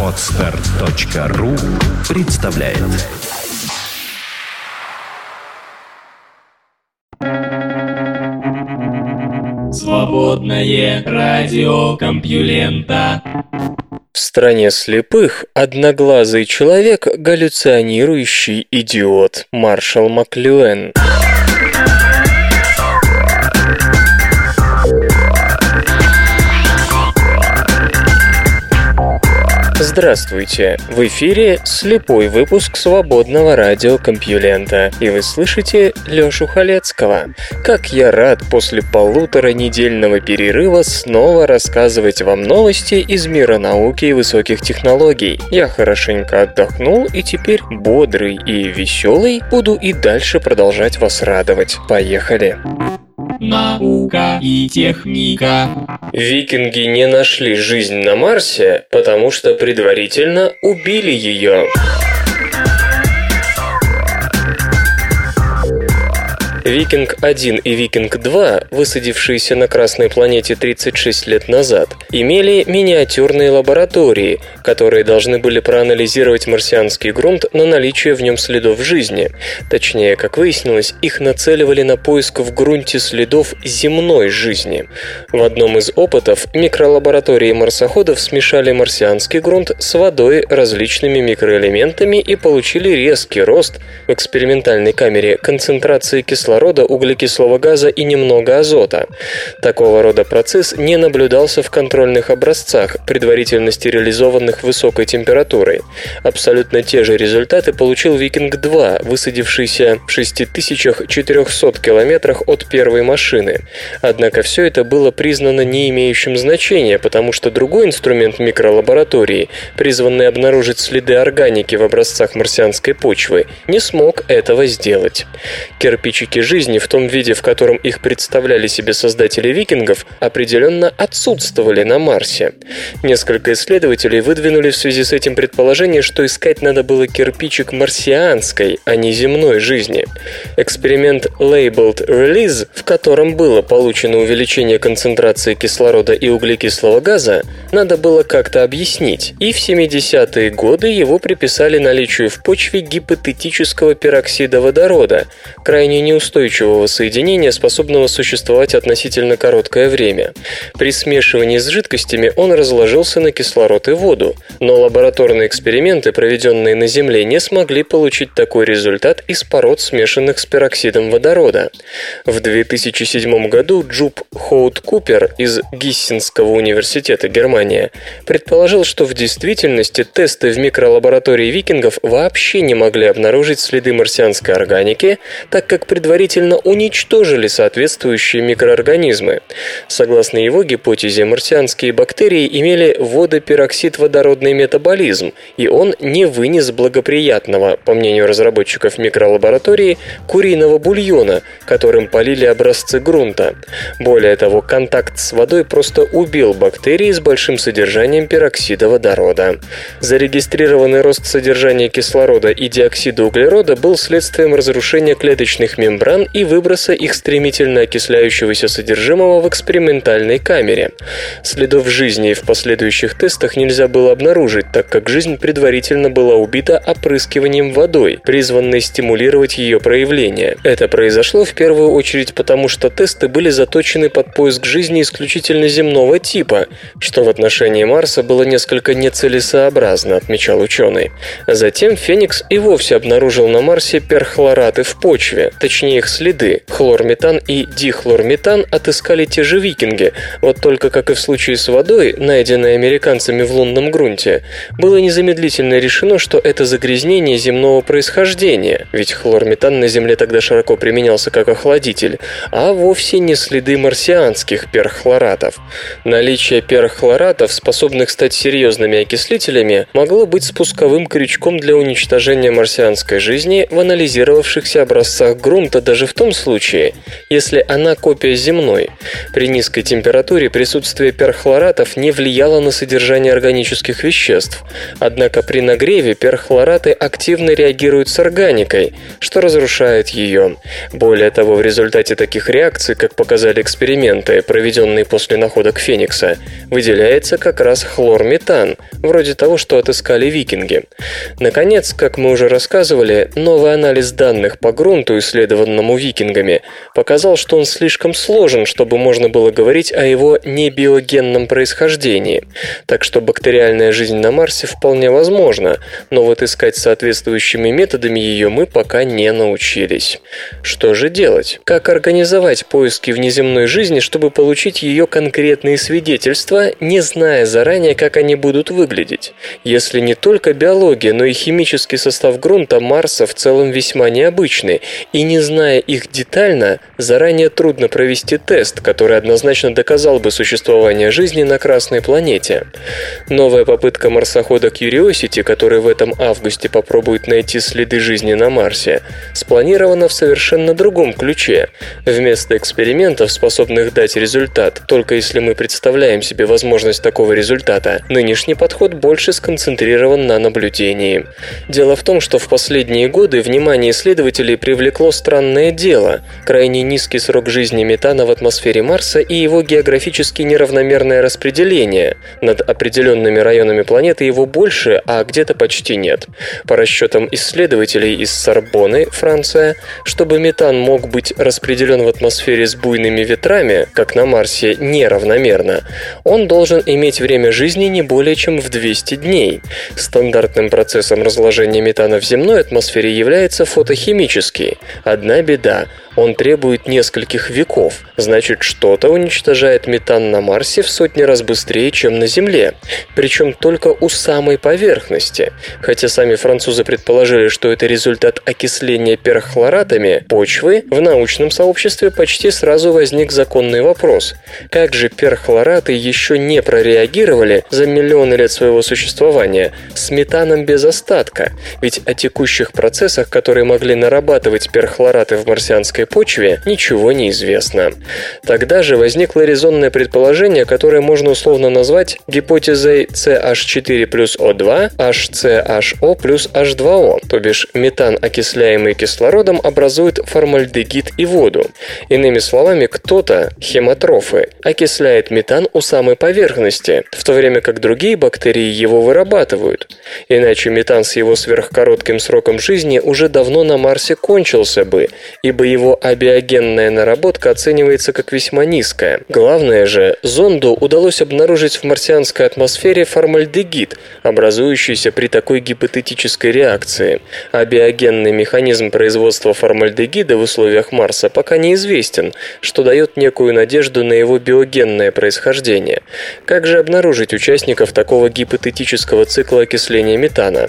Отстар.ру представляет Свободное радио Компьюлента В стране слепых одноглазый человек – галлюционирующий идиот Маршал Маклюэн. Здравствуйте! В эфире слепой выпуск свободного радиокомпьюлента, и вы слышите Лёшу Халецкого. Как я рад после полутора недельного перерыва снова рассказывать вам новости из мира науки и высоких технологий. Я хорошенько отдохнул и теперь бодрый и веселый буду и дальше продолжать вас радовать. Поехали! Наука и техника. Викинги не нашли жизнь на Марсе, потому что предварительно убили ее. Викинг-1 и Викинг-2, высадившиеся на Красной планете 36 лет назад, имели миниатюрные лаборатории, которые должны были проанализировать марсианский грунт на наличие в нем следов жизни. Точнее, как выяснилось, их нацеливали на поиск в грунте следов земной жизни. В одном из опытов микролаборатории марсоходов смешали марсианский грунт с водой различными микроэлементами и получили резкий рост в экспериментальной камере концентрации кислорода кислорода, углекислого газа и немного азота. Такого рода процесс не наблюдался в контрольных образцах, предварительно стерилизованных высокой температурой. Абсолютно те же результаты получил Викинг-2, высадившийся в 6400 километрах от первой машины. Однако все это было признано не имеющим значения, потому что другой инструмент микролаборатории, призванный обнаружить следы органики в образцах марсианской почвы, не смог этого сделать. Кирпичики жизни в том виде, в котором их представляли себе создатели викингов, определенно отсутствовали на Марсе. Несколько исследователей выдвинули в связи с этим предположение, что искать надо было кирпичик марсианской, а не земной жизни. Эксперимент Labeled Release, в котором было получено увеличение концентрации кислорода и углекислого газа, надо было как-то объяснить, и в 70-е годы его приписали наличию в почве гипотетического пероксида водорода, крайне неустойчивого устойчивого соединения, способного существовать относительно короткое время. При смешивании с жидкостями он разложился на кислород и воду, но лабораторные эксперименты, проведенные на Земле, не смогли получить такой результат из пород, смешанных с пероксидом водорода. В 2007 году Джуб Хоут Купер из Гиссинского университета Германия предположил, что в действительности тесты в микролаборатории викингов вообще не могли обнаружить следы марсианской органики, так как предварительно предварительно уничтожили соответствующие микроорганизмы. Согласно его гипотезе, марсианские бактерии имели водопероксид водородный метаболизм, и он не вынес благоприятного, по мнению разработчиков микролаборатории, куриного бульона, которым полили образцы грунта. Более того, контакт с водой просто убил бактерии с большим содержанием пероксида водорода. Зарегистрированный рост содержания кислорода и диоксида углерода был следствием разрушения клеточных мембран мембран и выброса их стремительно окисляющегося содержимого в экспериментальной камере. Следов жизни в последующих тестах нельзя было обнаружить, так как жизнь предварительно была убита опрыскиванием водой, призванной стимулировать ее проявление. Это произошло в первую очередь потому, что тесты были заточены под поиск жизни исключительно земного типа, что в отношении Марса было несколько нецелесообразно, отмечал ученый. Затем Феникс и вовсе обнаружил на Марсе перхлораты в почве, точнее их следы. Хлорметан и дихлорметан отыскали те же викинги, вот только, как и в случае с водой, найденной американцами в лунном грунте, было незамедлительно решено, что это загрязнение земного происхождения, ведь хлорметан на Земле тогда широко применялся как охладитель, а вовсе не следы марсианских перхлоратов. Наличие перхлоратов, способных стать серьезными окислителями, могло быть спусковым крючком для уничтожения марсианской жизни в анализировавшихся образцах грунта даже в том случае, если она копия земной. При низкой температуре присутствие перхлоратов не влияло на содержание органических веществ. Однако при нагреве перхлораты активно реагируют с органикой, что разрушает ее. Более того, в результате таких реакций, как показали эксперименты, проведенные после находок Феникса, выделяется как раз хлорметан, вроде того, что отыскали викинги. Наконец, как мы уже рассказывали, новый анализ данных по грунту, исследованному викингами, показал, что он слишком сложен, чтобы можно было говорить о его небиогенном происхождении. Так что бактериальная жизнь на Марсе вполне возможна, но вот искать соответствующими методами ее мы пока не научились. Что же делать? Как организовать поиски внеземной жизни, чтобы получить ее конкретные свидетельства, не зная заранее, как они будут выглядеть? Если не только биология, но и химический состав грунта Марса в целом весьма необычный, и не зная их детально, заранее трудно провести тест, который однозначно доказал бы существование жизни на Красной планете. Новая попытка марсохода Curiosity, который в этом августе попробует найти следы жизни на Марсе, спланирована в совершенно другом ключе. Вместо экспериментов, способных дать результат, только если мы представляем себе возможность такого результата, нынешний подход больше сконцентрирован на наблюдении. Дело в том, что в последние годы внимание исследователей привлекло странное дело – крайне низкий срок жизни метана в атмосфере Марса и его географически неравномерное распределение. Над определенными районами планеты его больше, а где-то почти нет. По расчетам исследователей из Сорбоны, Франция, чтобы метан мог быть распределен в атмосфере с буйными ветрами, как на Марсе, неравномерно, он должен иметь время жизни не более чем в 200 дней. Стандартным процессом разложения метана в земной атмосфере является фотохимический. Одна беда Он требует нескольких веков. Значит, что-то уничтожает метан на Марсе в сотни раз быстрее, чем на Земле. Причем только у самой поверхности. Хотя сами французы предположили, что это результат окисления перхлоратами почвы, в научном сообществе почти сразу возник законный вопрос. Как же перхлораты еще не прореагировали за миллионы лет своего существования с метаном без остатка? Ведь о текущих процессах, которые могли нарабатывать перхлораты в марсианской марсианской почве ничего не известно. Тогда же возникло резонное предположение, которое можно условно назвать гипотезой CH4 плюс O2, HCHO плюс H2O, то бишь метан, окисляемый кислородом, образует формальдегид и воду. Иными словами, кто-то, хемотрофы, окисляет метан у самой поверхности, в то время как другие бактерии его вырабатывают. Иначе метан с его сверхкоротким сроком жизни уже давно на Марсе кончился бы, ибо его абиогенная наработка оценивается как весьма низкая. Главное же, зонду удалось обнаружить в марсианской атмосфере формальдегид, образующийся при такой гипотетической реакции. Абиогенный механизм производства формальдегида в условиях Марса пока неизвестен, что дает некую надежду на его биогенное происхождение. Как же обнаружить участников такого гипотетического цикла окисления метана?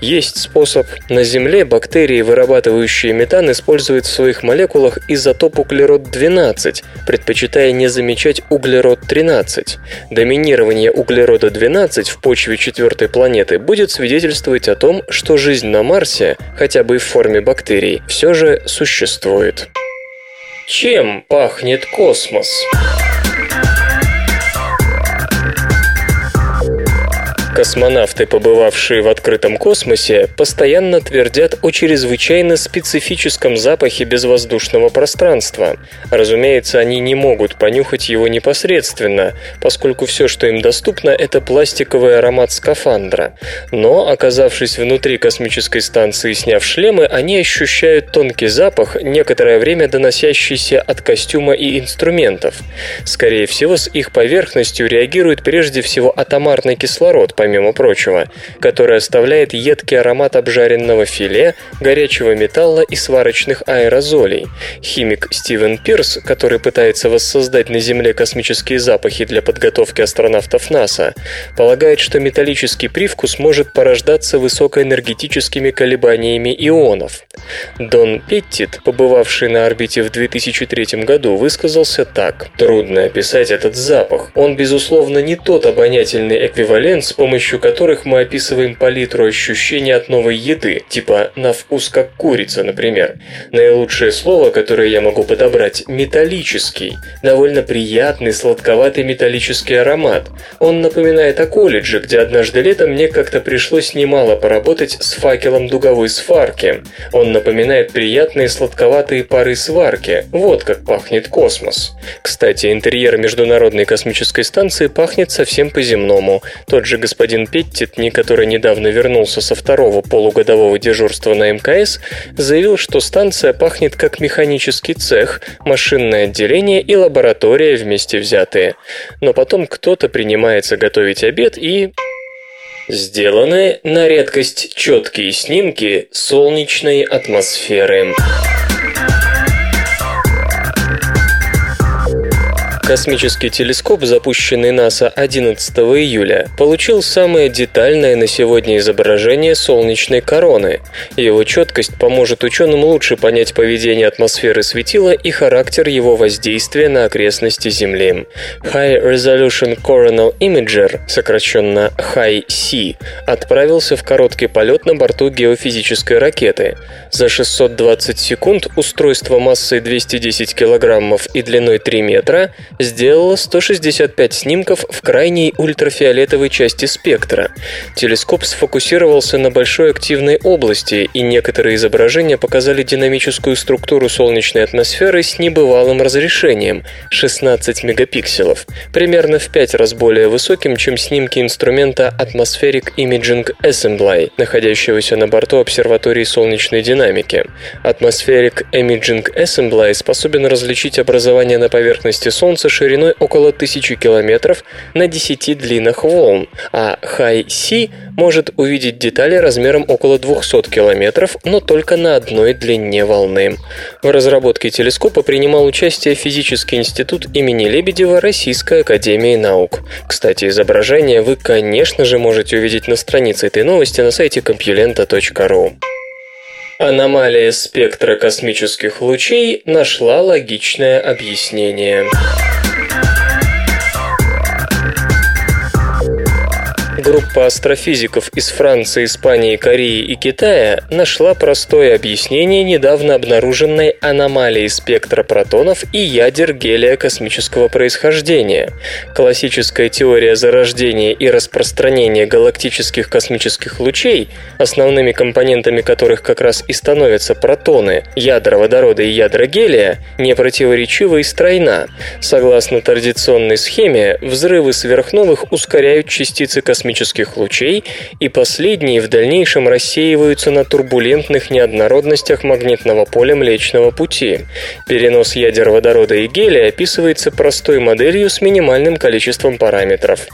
Есть способ. На Земле бактерии, вырабатывающие метан, используют в своих молекулах молекулах изотоп углерод-12, предпочитая не замечать углерод-13. Доминирование углерода-12 в почве четвертой планеты будет свидетельствовать о том, что жизнь на Марсе, хотя бы в форме бактерий, все же существует. Чем пахнет космос? Космонавты, побывавшие в открытом космосе, постоянно твердят о чрезвычайно специфическом запахе безвоздушного пространства. Разумеется, они не могут понюхать его непосредственно, поскольку все, что им доступно, это пластиковый аромат скафандра. Но, оказавшись внутри космической станции сняв шлемы, они ощущают тонкий запах, некоторое время доносящийся от костюма и инструментов. Скорее всего, с их поверхностью реагирует прежде всего атомарный кислород, помимо прочего, который оставляет едкий аромат обжаренного филе, горячего металла и сварочных аэрозолей. Химик Стивен Пирс, который пытается воссоздать на Земле космические запахи для подготовки астронавтов НАСА, полагает, что металлический привкус может порождаться высокоэнергетическими колебаниями ионов. Дон Петтит, побывавший на орбите в 2003 году, высказался так. «Трудно описать этот запах. Он, безусловно, не тот обонятельный эквивалент, с помощью помощью которых мы описываем палитру ощущений от новой еды, типа «на вкус как курица», например. Наилучшее слово, которое я могу подобрать – металлический. Довольно приятный, сладковатый металлический аромат. Он напоминает о колледже, где однажды летом мне как-то пришлось немало поработать с факелом дуговой сварки. Он напоминает приятные сладковатые пары сварки. Вот как пахнет космос. Кстати, интерьер Международной космической станции пахнет совсем по-земному. Тот же господин Петтитни, который недавно вернулся со второго полугодового дежурства на МКС, заявил, что станция пахнет как механический цех, машинное отделение и лаборатория вместе взятые. Но потом кто-то принимается готовить обед и... Сделаны на редкость четкие снимки солнечной атмосферы. Космический телескоп, запущенный НАСА 11 июля, получил самое детальное на сегодня изображение солнечной короны. Его четкость поможет ученым лучше понять поведение атмосферы светила и характер его воздействия на окрестности Земли. High Resolution Coronal Imager, сокращенно HIC, отправился в короткий полет на борту геофизической ракеты. За 620 секунд устройство массой 210 килограммов и длиной 3 метра сделала 165 снимков в крайней ультрафиолетовой части спектра. Телескоп сфокусировался на большой активной области, и некоторые изображения показали динамическую структуру солнечной атмосферы с небывалым разрешением – 16 мегапикселов, примерно в 5 раз более высоким, чем снимки инструмента Atmospheric Imaging Assembly, находящегося на борту обсерватории солнечной динамики. Atmospheric Imaging Assembly способен различить образование на поверхности Солнца шириной около 1000 километров на 10 длинных волн, а High-C может увидеть детали размером около 200 километров, но только на одной длине волны. В разработке телескопа принимал участие Физический институт имени Лебедева Российской академии наук. Кстати, изображение вы, конечно же, можете увидеть на странице этой новости на сайте compulenta.ru. Аномалия спектра космических лучей нашла логичное объяснение. Группа астрофизиков из Франции, Испании, Кореи и Китая нашла простое объяснение недавно обнаруженной аномалии спектра протонов и ядер гелия космического происхождения. Классическая теория зарождения и распространения галактических космических лучей, основными компонентами которых как раз и становятся протоны, ядра водорода и ядра гелия, непротиворечива и стройна. Согласно традиционной схеме, взрывы сверхновых ускоряют частицы космических космических лучей, и последние в дальнейшем рассеиваются на турбулентных неоднородностях магнитного поля Млечного Пути. Перенос ядер водорода и гелия описывается простой моделью с минимальным количеством параметров.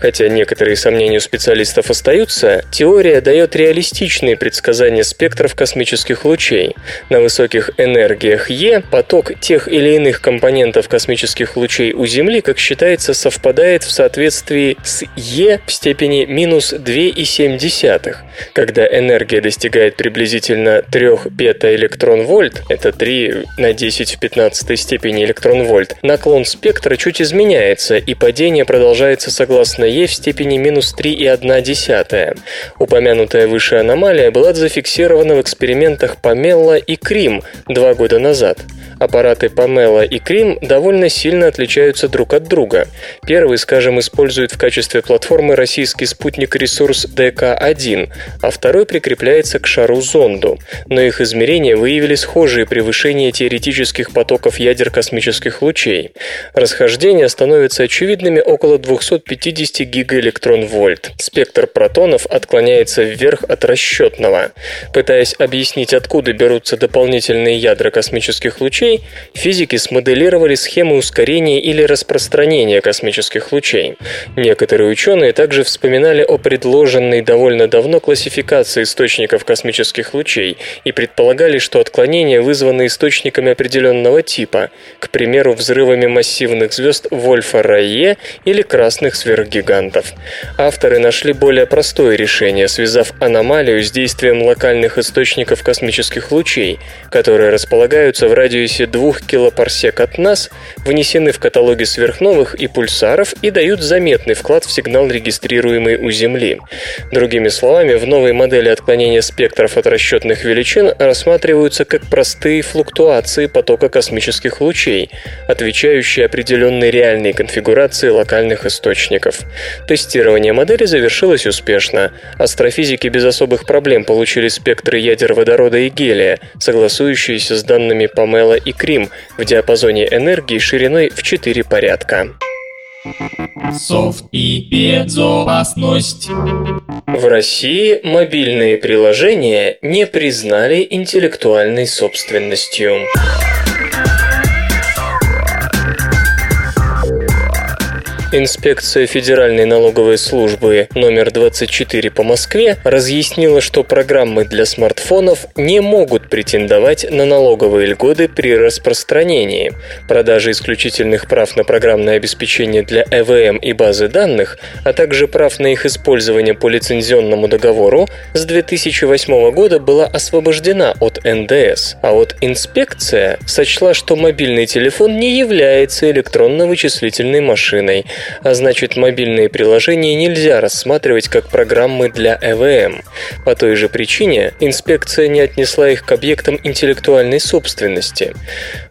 Хотя некоторые сомнения у специалистов остаются, теория дает реалистичные предсказания спектров космических лучей. На высоких энергиях Е поток тех или иных компонентов космических лучей у Земли, как считается, совпадает в соответствии с Е в степени степени минус 2,7. Когда энергия достигает приблизительно 3 бета-электрон-вольт, это 3 на 10 в 15 степени электрон-вольт, наклон спектра чуть изменяется, и падение продолжается согласно Е в степени минус 3,1. Упомянутая выше аномалия была зафиксирована в экспериментах Памелла и Крим два года назад. Аппараты Памела и Крим довольно сильно отличаются друг от друга. Первый, скажем, использует в качестве платформы российский российский спутник-ресурс ДК-1, а второй прикрепляется к шару-зонду. Но их измерения выявили схожие превышения теоретических потоков ядер космических лучей. Расхождения становятся очевидными около 250 гигаэлектрон-вольт. Спектр протонов отклоняется вверх от расчетного. Пытаясь объяснить, откуда берутся дополнительные ядра космических лучей, физики смоделировали схемы ускорения или распространения космических лучей. Некоторые ученые также вспоминали вспоминали о предложенной довольно давно классификации источников космических лучей и предполагали, что отклонения вызваны источниками определенного типа, к примеру, взрывами массивных звезд Вольфа-Райе или красных сверхгигантов. Авторы нашли более простое решение, связав аномалию с действием локальных источников космических лучей, которые располагаются в радиусе радиусе 2 килопарсек от нас внесены в каталоги сверхновых и пульсаров и дают заметный вклад в сигнал, регистрируемый у Земли. Другими словами, в новой модели отклонения спектров от расчетных величин рассматриваются как простые флуктуации потока космических лучей, отвечающие определенной реальной конфигурации локальных источников. Тестирование модели завершилось успешно. Астрофизики без особых проблем получили спектры ядер водорода и гелия, согласующиеся с данными Памела и Крим в диапазоне энергии шириной в 4 порядка. Софт и безопасность. В России мобильные приложения не признали интеллектуальной собственностью. Инспекция Федеральной налоговой службы номер 24 по Москве разъяснила, что программы для смартфонов не могут претендовать на налоговые льготы при распространении. Продажа исключительных прав на программное обеспечение для ЭВМ и базы данных, а также прав на их использование по лицензионному договору с 2008 года была освобождена от НДС, а вот инспекция сочла, что мобильный телефон не является электронно-вычислительной машиной, а значит мобильные приложения нельзя рассматривать как программы для ЭВМ. По той же причине инспекция не отнесла их к объектам интеллектуальной собственности.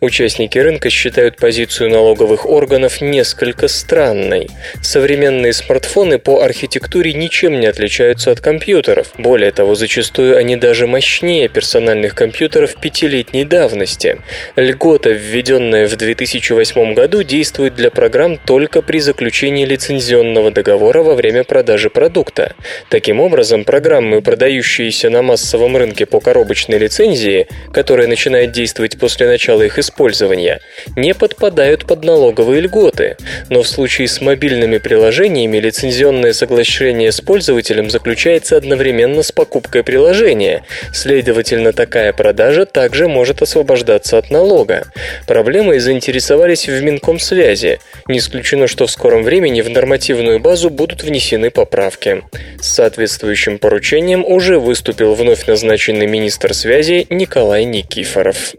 Участники рынка считают позицию налоговых органов несколько странной. Современные смартфоны по архитектуре ничем не отличаются от компьютеров. Более того, зачастую они даже мощнее персональных компьютеров пятилетней давности. Льгота, введенная в 2008 году, действует для программ только при заключении заключении лицензионного договора во время продажи продукта. Таким образом, программы, продающиеся на массовом рынке по коробочной лицензии, которая начинает действовать после начала их использования, не подпадают под налоговые льготы. Но в случае с мобильными приложениями лицензионное соглашение с пользователем заключается одновременно с покупкой приложения. Следовательно, такая продажа также может освобождаться от налога. Проблемой заинтересовались в Минкомсвязи. Не исключено, что в скором времени в нормативную базу будут внесены поправки. С соответствующим поручением уже выступил вновь назначенный министр связи Николай Никифоров.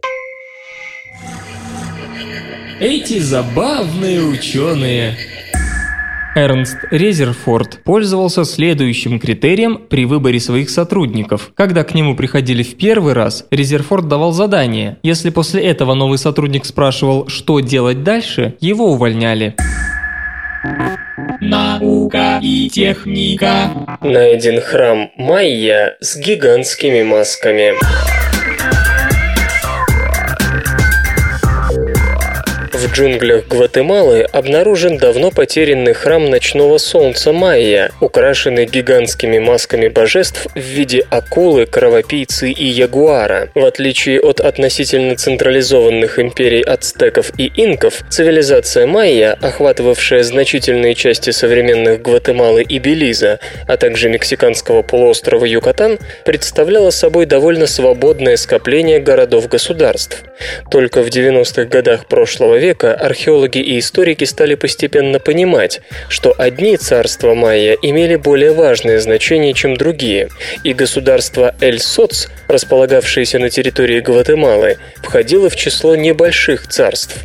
Эти забавные ученые. Эрнст Резерфорд пользовался следующим критерием при выборе своих сотрудников. Когда к нему приходили в первый раз, Резерфорд давал задание. Если после этого новый сотрудник спрашивал, что делать дальше, его увольняли. Наука и техника. Найден храм Майя с гигантскими масками. В джунглях Гватемалы обнаружен давно потерянный храм ночного солнца Майя, украшенный гигантскими масками божеств в виде акулы, кровопийцы и ягуара. В отличие от относительно централизованных империй ацтеков и инков, цивилизация Майя, охватывавшая значительные части современных Гватемалы и Белиза, а также мексиканского полуострова Юкатан, представляла собой довольно свободное скопление городов-государств. Только в 90-х годах прошлого века века археологи и историки стали постепенно понимать, что одни царства майя имели более важное значение, чем другие, и государство Эль-Соц, располагавшееся на территории Гватемалы, входило в число небольших царств.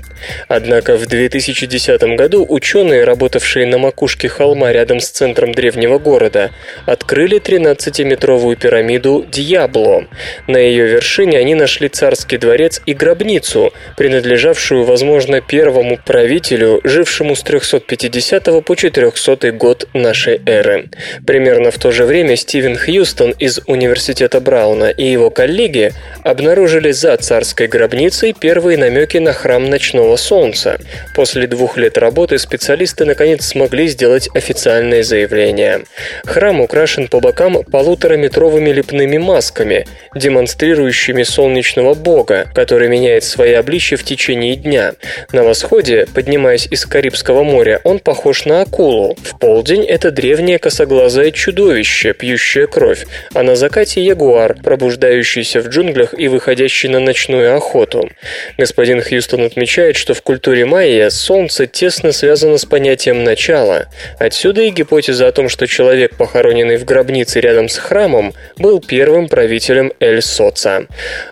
Однако в 2010 году ученые, работавшие на макушке холма рядом с центром древнего города, открыли 13-метровую пирамиду Дьябло. На ее вершине они нашли царский дворец и гробницу, принадлежавшую, возможно, первому правителю, жившему с 350 по 400 год нашей эры. Примерно в то же время Стивен Хьюстон из Университета Брауна и его коллеги обнаружили за царской гробницей первые намеки на храм ночного солнца. После двух лет работы специалисты наконец смогли сделать официальное заявление. Храм украшен по бокам полутораметровыми лепными масками, демонстрирующими солнечного бога, который меняет свои обличья в течение дня. На восходе, поднимаясь из Карибского моря, он похож на акулу. В полдень это древнее косоглазое чудовище, пьющее кровь, а на закате ягуар, пробуждающийся в джунглях и выходящий на ночную охоту. Господин Хьюстон отмечает, что в культуре майя солнце тесно связано с понятием начала. Отсюда и гипотеза о том, что человек, похороненный в гробнице рядом с храмом, был первым правителем Эль-Соца.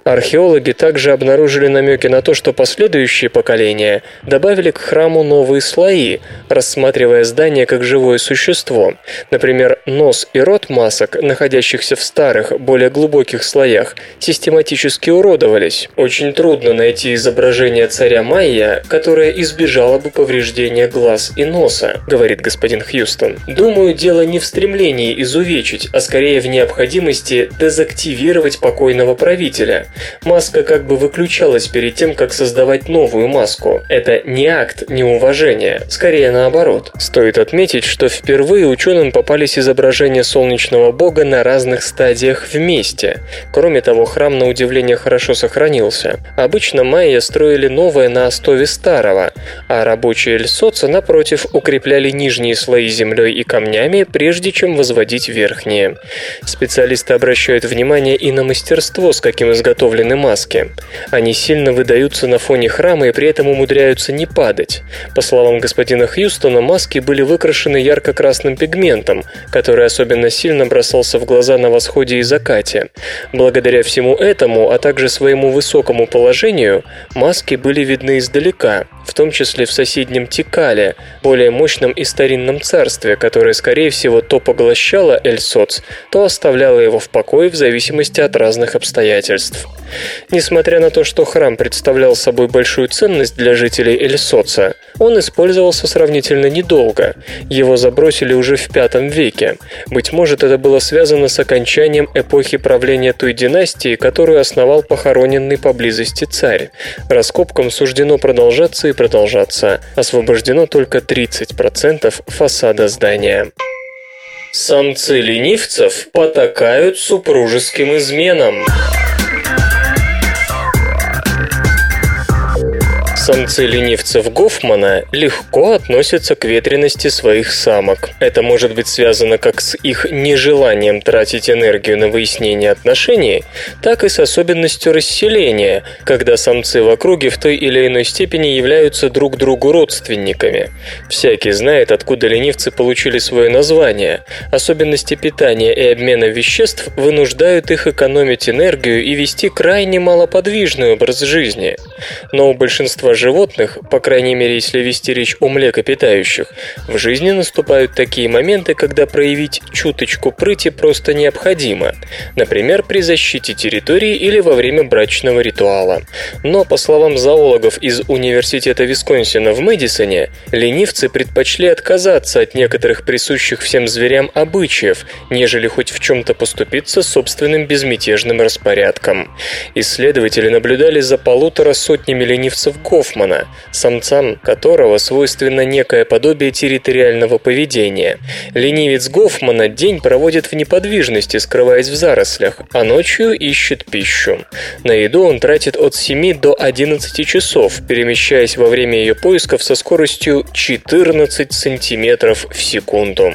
Археологи также обнаружили намеки на то, что последующие поколения добавили к храму новые слои, рассматривая здание как живое существо. Например, нос и рот масок, находящихся в старых, более глубоких слоях, систематически уродовались. Очень трудно найти изображение царя Майя, которое избежало бы повреждения глаз и носа, говорит господин Хьюстон. Думаю, дело не в стремлении изувечить, а скорее в необходимости дезактивировать покойного правителя. Маска как бы выключалась перед тем, как создавать новую маску. Это не акт неуважения, скорее наоборот. Стоит отметить, что впервые ученым попались изображения солнечного бога на разных стадиях вместе. Кроме того, храм на удивление хорошо сохранился. Обычно майя строили новое на основе старого, а рабочие Эльсоца, напротив, укрепляли нижние слои землей и камнями, прежде чем возводить верхние. Специалисты обращают внимание и на мастерство, с каким изготовлены маски. Они сильно выдаются на фоне храма и при этом умудряются не падать. По словам господина Хьюстона, маски были выкрашены ярко-красным пигментом, который особенно сильно бросался в глаза на восходе и закате. Благодаря всему этому, а также своему высокому положению, маски были видны издалека, в том числе в соседнем Тикале, более мощном и старинном царстве, которое, скорее всего, то поглощало Эльсоц, то оставляло его в покое в зависимости от разных обстоятельств. Несмотря на то, что храм представлял собой большую ценность для жителей Эльсоца, он использовался сравнительно недолго. Его забросили уже в V веке. Быть может, это было связано с окончанием эпохи правления той династии, которую основал похороненный поблизости царь. Раскопкам суждено продолжаться и продолжаться. Освобождено только 30% фасада здания. Самцы ленивцев потакают супружеским изменам. Самцы ленивцев Гофмана легко относятся к ветренности своих самок. Это может быть связано как с их нежеланием тратить энергию на выяснение отношений, так и с особенностью расселения, когда самцы в округе в той или иной степени являются друг другу родственниками. Всякий знает, откуда ленивцы получили свое название. Особенности питания и обмена веществ вынуждают их экономить энергию и вести крайне малоподвижный образ жизни. Но у большинства животных, по крайней мере, если вести речь о млекопитающих, в жизни наступают такие моменты, когда проявить чуточку прыти просто необходимо, например, при защите территории или во время брачного ритуала. Но, по словам зоологов из Университета Висконсина в Мэдисоне, ленивцы предпочли отказаться от некоторых присущих всем зверям обычаев, нежели хоть в чем-то поступиться собственным безмятежным распорядком. Исследователи наблюдали за полутора сотнями ленивцев Гоф Гофмана, самцам которого свойственно некое подобие территориального поведения. Ленивец Гофмана день проводит в неподвижности, скрываясь в зарослях, а ночью ищет пищу. На еду он тратит от 7 до 11 часов, перемещаясь во время ее поисков со скоростью 14 сантиметров в секунду.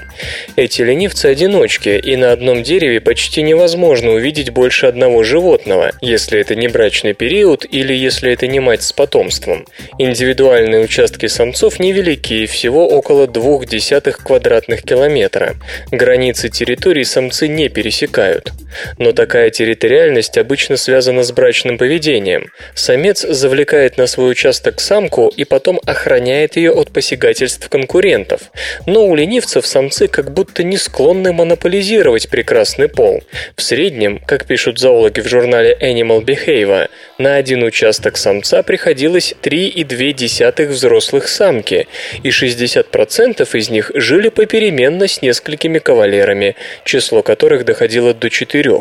Эти ленивцы-одиночки, и на одном дереве почти невозможно увидеть больше одного животного, если это не брачный период или если это не мать с потомством. Индивидуальные участки самцов невелики, всего около двух десятых квадратных километра. Границы территории самцы не пересекают. Но такая территориальность обычно связана с брачным поведением. Самец завлекает на свой участок самку и потом охраняет ее от посягательств конкурентов. Но у ленивцев самцы как будто не склонны монополизировать прекрасный пол. В среднем, как пишут зоологи в журнале Animal Behavior, на один участок самца приходилось 3,2 взрослых самки, и 60% из них жили попеременно с несколькими кавалерами, число которых доходило до 4.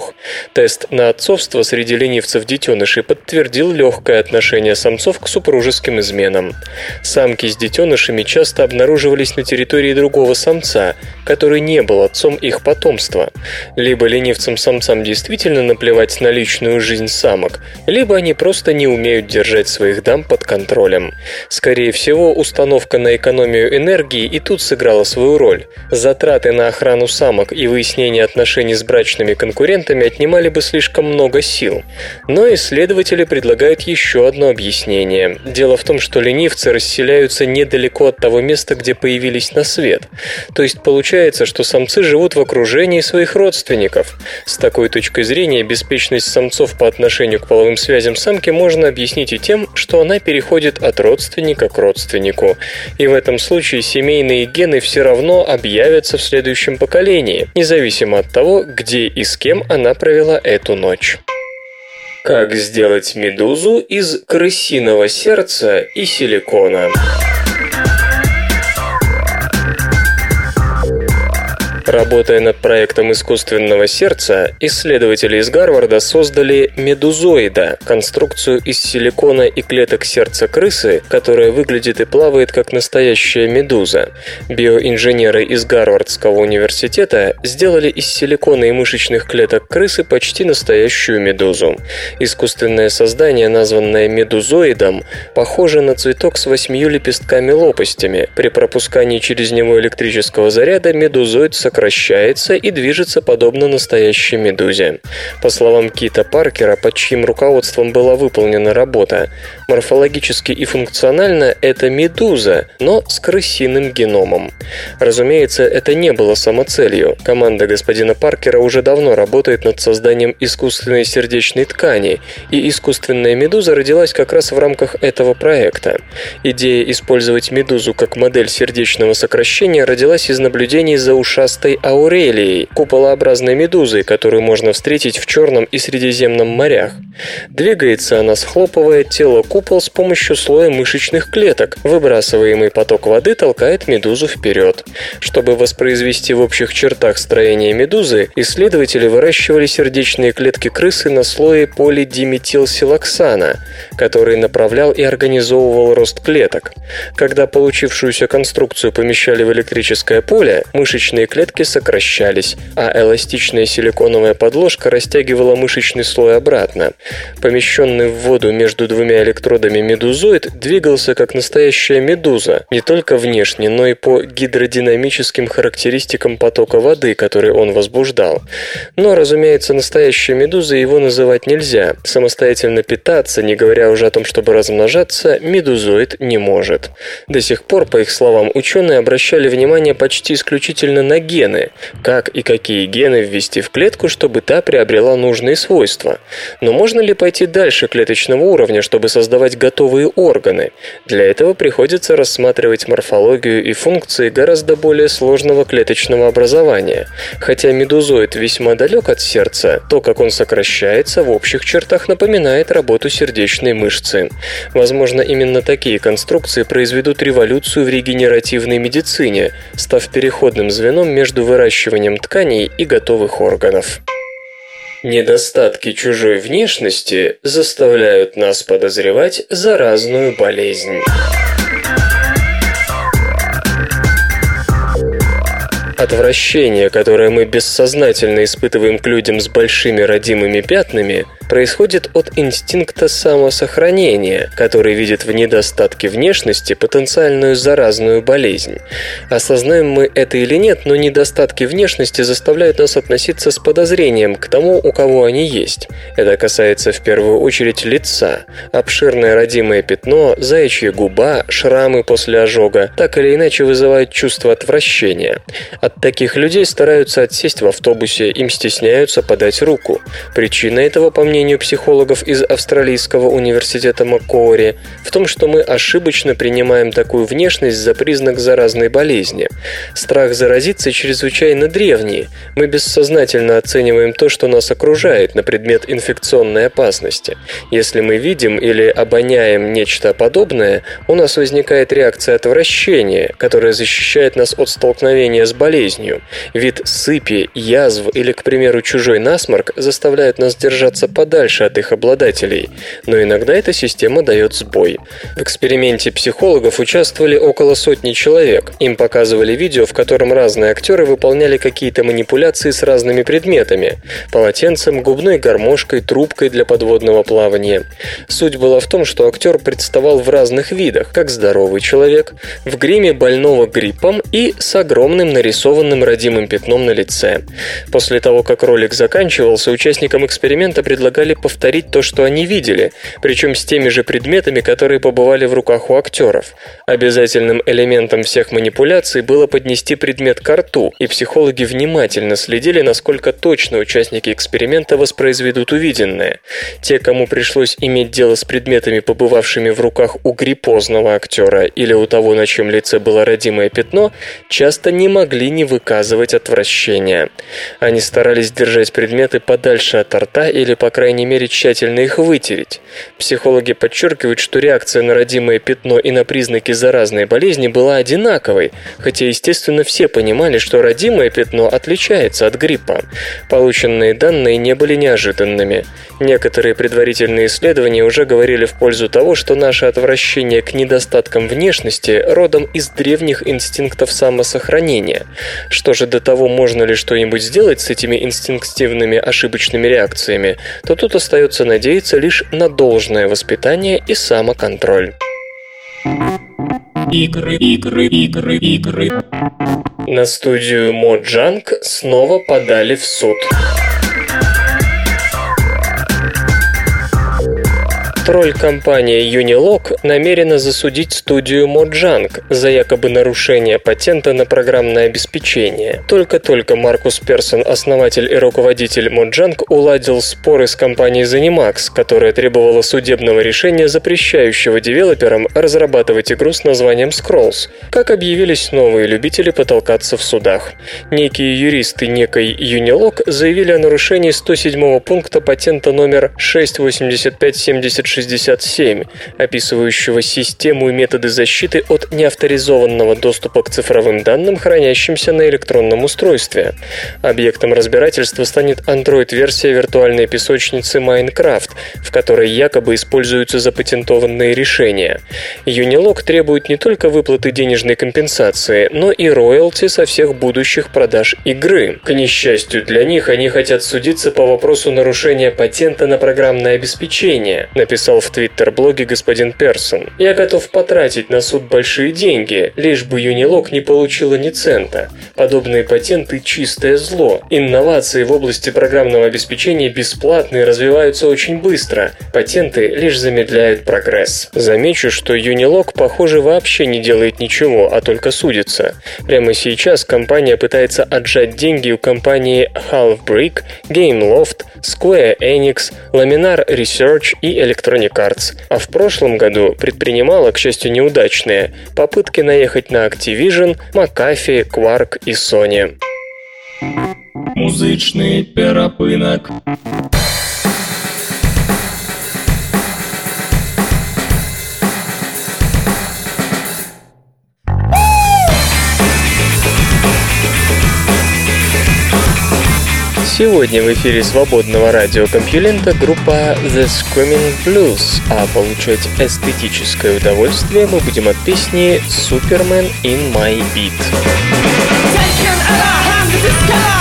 Тест на отцовство среди ленивцев детенышей подтвердил легкое отношение самцов к супружеским изменам. Самки с детенышами часто обнаруживались на территории другого самца, который не был отцом их потомства. Либо ленивцам-самцам действительно наплевать на личную жизнь самок, либо они просто не умеют держать своих дам под контролем контролем. Скорее всего, установка на экономию энергии и тут сыграла свою роль. Затраты на охрану самок и выяснение отношений с брачными конкурентами отнимали бы слишком много сил. Но исследователи предлагают еще одно объяснение. Дело в том, что ленивцы расселяются недалеко от того места, где появились на свет. То есть получается, что самцы живут в окружении своих родственников. С такой точкой зрения беспечность самцов по отношению к половым связям самки можно объяснить и тем, что она переходит от родственника к родственнику. И в этом случае семейные гены все равно объявятся в следующем поколении, независимо от того, где и с кем она провела эту ночь. Как сделать медузу из крысиного сердца и силикона? Работая над проектом искусственного сердца, исследователи из Гарварда создали медузоида – конструкцию из силикона и клеток сердца крысы, которая выглядит и плавает как настоящая медуза. Биоинженеры из Гарвардского университета сделали из силикона и мышечных клеток крысы почти настоящую медузу. Искусственное создание, названное медузоидом, похоже на цветок с восьмью лепестками-лопастями. При пропускании через него электрического заряда медузоид сокращается сокращается и движется подобно настоящей медузе. По словам Кита Паркера, под чьим руководством была выполнена работа, морфологически и функционально это медуза, но с крысиным геномом. Разумеется, это не было самоцелью. Команда господина Паркера уже давно работает над созданием искусственной сердечной ткани, и искусственная медуза родилась как раз в рамках этого проекта. Идея использовать медузу как модель сердечного сокращения родилась из наблюдений за ушастой Белой Аурелией, куполообразной медузой, которую можно встретить в Черном и Средиземном морях. Двигается она, схлопывая тело купол с помощью слоя мышечных клеток. Выбрасываемый поток воды толкает медузу вперед. Чтобы воспроизвести в общих чертах строение медузы, исследователи выращивали сердечные клетки крысы на слое полидиметилсилоксана, который направлял и организовывал рост клеток. Когда получившуюся конструкцию помещали в электрическое поле, мышечные клетки клетки сокращались, а эластичная силиконовая подложка растягивала мышечный слой обратно. Помещенный в воду между двумя электродами медузоид двигался как настоящая медуза, не только внешне, но и по гидродинамическим характеристикам потока воды, который он возбуждал. Но, разумеется, настоящей медузой его называть нельзя. Самостоятельно питаться, не говоря уже о том, чтобы размножаться, медузоид не может. До сих пор, по их словам, ученые обращали внимание почти исключительно на гены, гены, как и какие гены ввести в клетку, чтобы та приобрела нужные свойства. Но можно ли пойти дальше клеточного уровня, чтобы создавать готовые органы? Для этого приходится рассматривать морфологию и функции гораздо более сложного клеточного образования. Хотя медузоид весьма далек от сердца, то, как он сокращается, в общих чертах напоминает работу сердечной мышцы. Возможно, именно такие конструкции произведут революцию в регенеративной медицине, став переходным звеном между между выращиванием тканей и готовых органов. Недостатки чужой внешности заставляют нас подозревать заразную болезнь. Отвращение, которое мы бессознательно испытываем к людям с большими родимыми пятнами, происходит от инстинкта самосохранения, который видит в недостатке внешности потенциальную заразную болезнь. Осознаем мы это или нет, но недостатки внешности заставляют нас относиться с подозрением к тому, у кого они есть. Это касается в первую очередь лица. Обширное родимое пятно, заячья губа, шрамы после ожога так или иначе вызывают чувство отвращения. От таких людей стараются отсесть в автобусе, им стесняются подать руку. Причина этого, по мнению мнению психологов из Австралийского университета Маккори, в том, что мы ошибочно принимаем такую внешность за признак заразной болезни. Страх заразиться чрезвычайно древний. Мы бессознательно оцениваем то, что нас окружает, на предмет инфекционной опасности. Если мы видим или обоняем нечто подобное, у нас возникает реакция отвращения, которая защищает нас от столкновения с болезнью. Вид сыпи, язв или, к примеру, чужой насморк заставляют нас держаться подальше подальше от их обладателей, но иногда эта система дает сбой. В эксперименте психологов участвовали около сотни человек. Им показывали видео, в котором разные актеры выполняли какие-то манипуляции с разными предметами – полотенцем, губной гармошкой, трубкой для подводного плавания. Суть была в том, что актер представал в разных видах, как здоровый человек, в гриме больного гриппом и с огромным нарисованным родимым пятном на лице. После того, как ролик заканчивался, участникам эксперимента предлагали повторить то, что они видели, причем с теми же предметами, которые побывали в руках у актеров. Обязательным элементом всех манипуляций было поднести предмет к рту, и психологи внимательно следили, насколько точно участники эксперимента воспроизведут увиденное. Те, кому пришлось иметь дело с предметами, побывавшими в руках у гриппозного актера или у того, на чем лице было родимое пятно, часто не могли не выказывать отвращения. Они старались держать предметы подальше от рта или, по крайней мере, тщательно их вытереть. Психологи подчеркивают, что реакция на родимое пятно и на признаки заразной болезни была одинаковой, хотя, естественно, все понимали, что родимое пятно отличается от гриппа. Полученные данные не были неожиданными. Некоторые предварительные исследования уже говорили в пользу того, что наше отвращение к недостаткам внешности родом из древних инстинктов самосохранения. Что же до того, можно ли что-нибудь сделать с этими инстинктивными ошибочными реакциями, то тут остается надеяться лишь на должное воспитание и самоконтроль. Игры, игры, игры, игры. На студию Моджанг снова подали в суд. Тролль-компания Unilog намерена засудить студию Mojang за якобы нарушение патента на программное обеспечение. Только-только Маркус Персон, основатель и руководитель Mojang, уладил споры с компанией Zenimax, которая требовала судебного решения, запрещающего девелоперам разрабатывать игру с названием Scrolls. Как объявились новые любители потолкаться в судах. Некие юристы некой Unilog заявили о нарушении 107 пункта патента номер 68576 67, описывающего систему и методы защиты от неавторизованного доступа к цифровым данным, хранящимся на электронном устройстве. Объектом разбирательства станет Android-версия виртуальной песочницы Minecraft, в которой якобы используются запатентованные решения. Unilog требует не только выплаты денежной компенсации, но и роялти со всех будущих продаж игры. К несчастью для них, они хотят судиться по вопросу нарушения патента на программное обеспечение, написал написал в твиттер-блоге господин Персон. «Я готов потратить на суд большие деньги, лишь бы Юнилог не получила ни цента. Подобные патенты – чистое зло. Инновации в области программного обеспечения бесплатные развиваются очень быстро. Патенты лишь замедляют прогресс». Замечу, что Юнилог, похоже, вообще не делает ничего, а только судится. Прямо сейчас компания пытается отжать деньги у компании Halfbrick, Gameloft, Square Enix, Laminar Research и Electronic Arts, а в прошлом году предпринимала, к счастью, неудачные попытки наехать на Activision, McAfee, Quark и Sony. Музычный перапынок. Сегодня в эфире свободного радиокомпьюлента группа The Screaming Blues, а получать эстетическое удовольствие мы будем от песни Superman in My Beat. My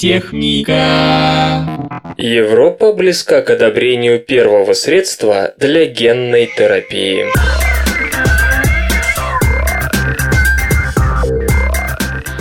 техника. Европа близка к одобрению первого средства для генной терапии.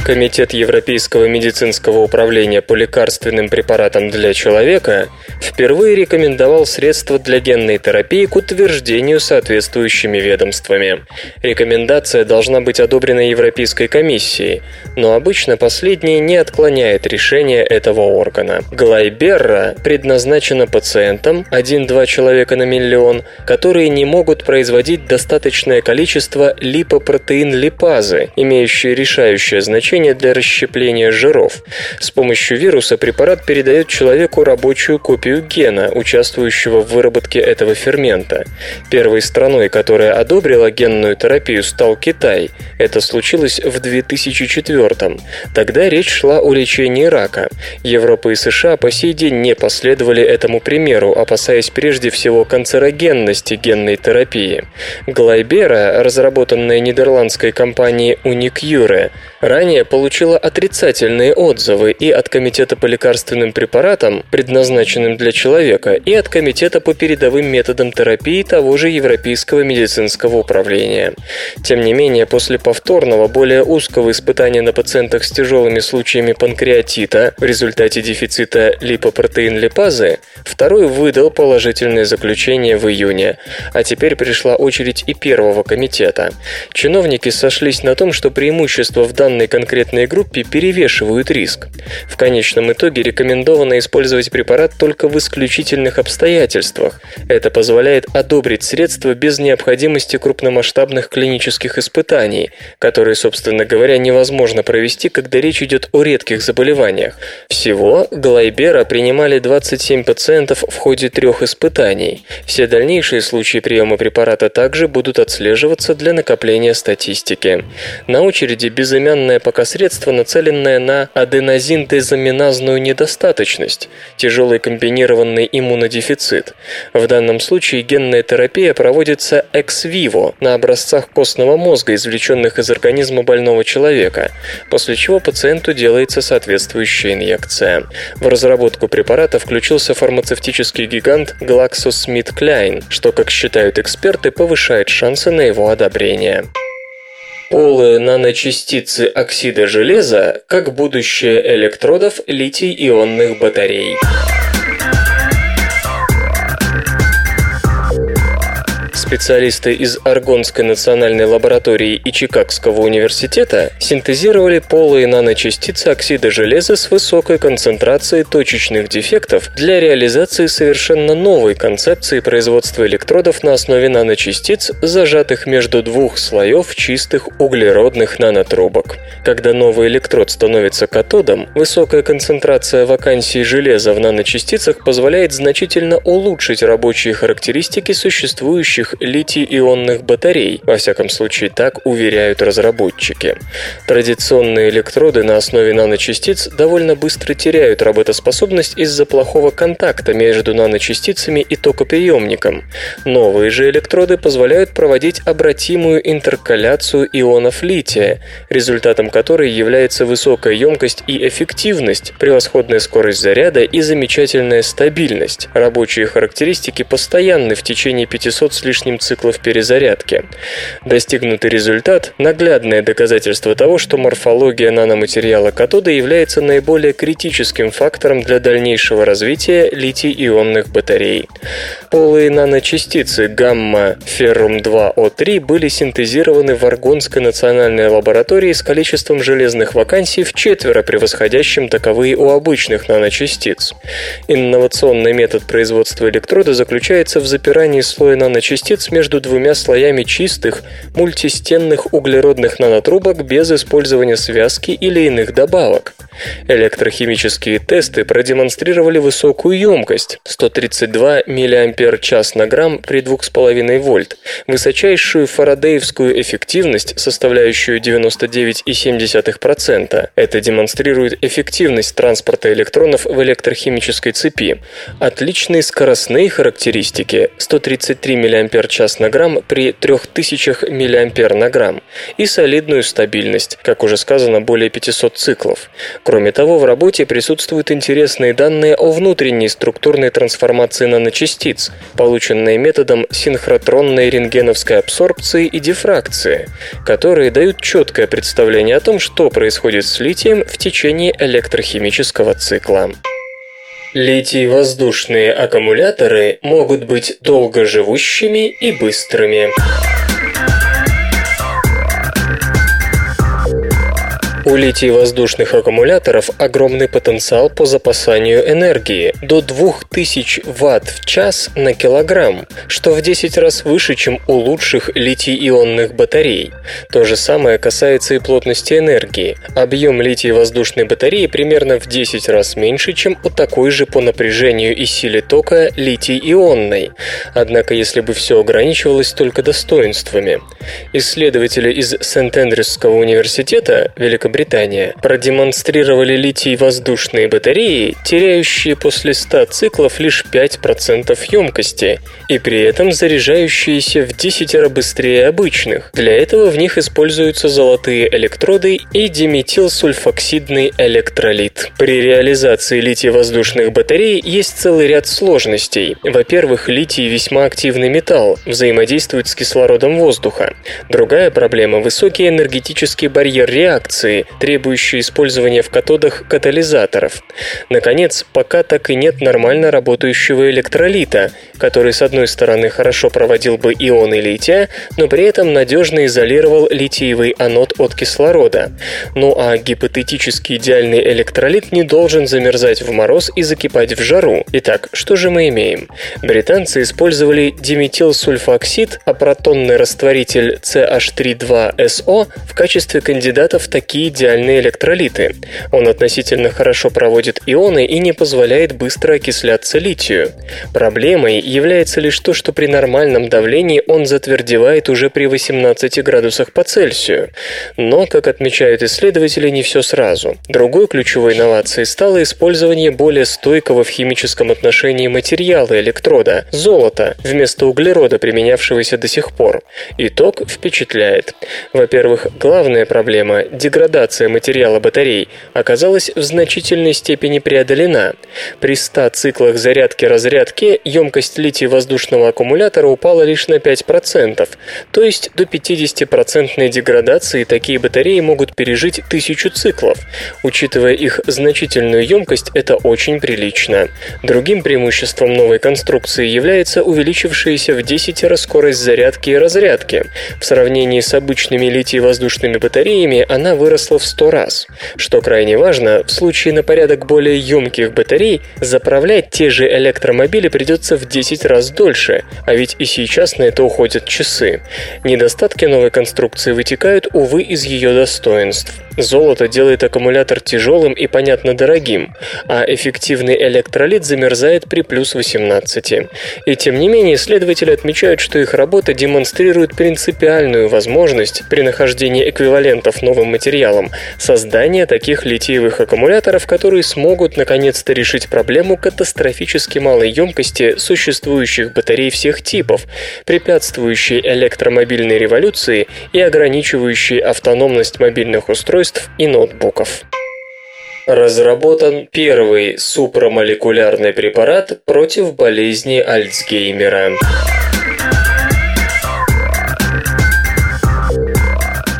Комитет Европейского медицинского управления по лекарственным препаратам для человека впервые рекомендовал средства для генной терапии к утверждению соответствующими ведомствами. Рекомендация должна быть одобрена Европейской комиссией, но обычно последняя не отклоняет решение этого органа. Глайберра предназначена пациентам 1-2 человека на миллион, которые не могут производить достаточное количество липопротеин-липазы, имеющие решающее значение для расщепления жиров. С помощью вируса препарат передает человеку рабочую копию гена, участвующего в выработке этого фермента. Первой страной, которая одобрила генную терапию, стал Китай. Это случилось в 2004 -м. Тогда речь шла о лечении рака. Европа и США по сей день не последовали этому примеру, опасаясь прежде всего канцерогенности генной терапии. Глайбера, разработанная нидерландской компанией Unicure, ранее получила отрицательные отзывы и от Комитета по лекарственным препаратам, предназначенным для человека, и от Комитета по передовым методам терапии того же Европейского медицинского управления. Тем не менее, после повторного, более узкого испытания на пациентах с тяжелыми случаями панкреатита в результате дефицита липопротеин-липазы, второй выдал положительное заключение в июне, а теперь пришла очередь и первого комитета. Чиновники сошлись на том, что преимущество в данной конкретной группе перевешивают риск. В конечном итоге рекомендовано использовать препарат только в исключительных обстоятельствах. Это позволяет одобрить средства без необходимости крупномасштабных клинических испытаний, которые, собственно говоря, невозможно провести, когда речь идет о редких заболеваниях. Всего Глайбера принимали 27 пациентов в ходе трех испытаний. Все дальнейшие случаи приема препарата также будут отслеживаться для накопления статистики. На очереди безымянное пока средство, нацеленное на аденозин-дезаминазную недостаточность, тяжелый комбинированный иммунодефицит. В данном случае генная терапия проводится экс-виво на образцах костного мозга, извлеченных из организма больного человека, после чего пациенту делается соответствующая инъекция. В разработку препарата включился фармацевтический гигант GlaxoSmithKline, что, как считают эксперты, повышает шансы на его одобрение. Полые наночастицы оксида железа как будущее электродов литий-ионных батарей. Специалисты из Аргонской национальной лаборатории и Чикагского университета синтезировали полые наночастицы оксида железа с высокой концентрацией точечных дефектов для реализации совершенно новой концепции производства электродов на основе наночастиц, зажатых между двух слоев чистых углеродных нанотрубок. Когда новый электрод становится катодом, высокая концентрация вакансий железа в наночастицах позволяет значительно улучшить рабочие характеристики существующих литий-ионных батарей, во всяком случае так уверяют разработчики. Традиционные электроды на основе наночастиц довольно быстро теряют работоспособность из-за плохого контакта между наночастицами и токоприемником. Новые же электроды позволяют проводить обратимую интеркаляцию ионов лития, результатом которой является высокая емкость и эффективность, превосходная скорость заряда и замечательная стабильность. Рабочие характеристики постоянны в течение 500 с лишним лишним циклов перезарядки. Достигнутый результат – наглядное доказательство того, что морфология наноматериала катода является наиболее критическим фактором для дальнейшего развития литий-ионных батарей. Полые наночастицы гамма-феррум-2О3 были синтезированы в Аргонской национальной лаборатории с количеством железных вакансий в четверо превосходящим таковые у обычных наночастиц. Инновационный метод производства электрода заключается в запирании слоя наночастиц частиц между двумя слоями чистых, мультистенных углеродных нанотрубок без использования связки или иных добавок. Электрохимические тесты продемонстрировали высокую емкость – 132 мАч на грамм при 2,5 вольт, высочайшую фарадеевскую эффективность, составляющую 99,7%. Это демонстрирует эффективность транспорта электронов в электрохимической цепи. Отличные скоростные характеристики – 133 мАч на грамм при 3000 мА на грамм и солидную стабильность, как уже сказано, более 500 циклов. Кроме того, в работе присутствуют интересные данные о внутренней структурной трансформации наночастиц, полученные методом синхротронной рентгеновской абсорбции и дифракции, которые дают четкое представление о том, что происходит с литием в течение электрохимического цикла. Литий-воздушные аккумуляторы могут быть долгоживущими и быстрыми. У литий-воздушных аккумуляторов огромный потенциал по запасанию энергии – до 2000 Вт в час на килограмм, что в 10 раз выше, чем у лучших литий-ионных батарей. То же самое касается и плотности энергии. Объем литий-воздушной батареи примерно в 10 раз меньше, чем у такой же по напряжению и силе тока литий-ионной. Однако, если бы все ограничивалось только достоинствами. Исследователи из Сент-Эндрюсского университета Великобритании Британия продемонстрировали литий-воздушные батареи, теряющие после 100 циклов лишь 5% емкости, и при этом заряжающиеся в 10 раз быстрее обычных. Для этого в них используются золотые электроды и диметилсульфоксидный электролит. При реализации литий-воздушных батарей есть целый ряд сложностей. Во-первых, литий весьма активный металл, взаимодействует с кислородом воздуха. Другая проблема – высокий энергетический барьер реакции, требующие использования в катодах катализаторов. Наконец, пока так и нет нормально работающего электролита, который с одной стороны хорошо проводил бы ионы лития, но при этом надежно изолировал литиевый анод от кислорода. Ну а гипотетически идеальный электролит не должен замерзать в мороз и закипать в жару. Итак, что же мы имеем? Британцы использовали диметилсульфоксид, а протонный растворитель CH3,2SO в качестве кандидата в такие идеальные электролиты. Он относительно хорошо проводит ионы и не позволяет быстро окисляться литию. Проблемой является лишь то, что при нормальном давлении он затвердевает уже при 18 градусах по Цельсию. Но, как отмечают исследователи, не все сразу. Другой ключевой инновацией стало использование более стойкого в химическом отношении материала электрода – золота, вместо углерода, применявшегося до сих пор. Итог впечатляет. Во-первых, главная проблема – деградация деградация материала батарей оказалась в значительной степени преодолена. При 100 циклах зарядки-разрядки емкость литий-воздушного аккумулятора упала лишь на 5%, то есть до 50% деградации такие батареи могут пережить тысячу циклов. Учитывая их значительную емкость, это очень прилично. Другим преимуществом новой конструкции является увеличившаяся в 10 раз скорость зарядки и разрядки. В сравнении с обычными литий-воздушными батареями она выросла в 100 раз. Что крайне важно, в случае на порядок более емких батарей заправлять те же электромобили придется в 10 раз дольше, а ведь и сейчас на это уходят часы. Недостатки новой конструкции вытекают, увы, из ее достоинств. Золото делает аккумулятор тяжелым и, понятно, дорогим, а эффективный электролит замерзает при плюс 18. И тем не менее, исследователи отмечают, что их работа демонстрирует принципиальную возможность при нахождении эквивалентов новым материалам создания таких литиевых аккумуляторов, которые смогут наконец-то решить проблему катастрофически малой емкости существующих батарей всех типов, препятствующей электромобильной революции и ограничивающей автономность мобильных устройств устройств и ноутбуков. Разработан первый супрамолекулярный препарат против болезни Альцгеймера.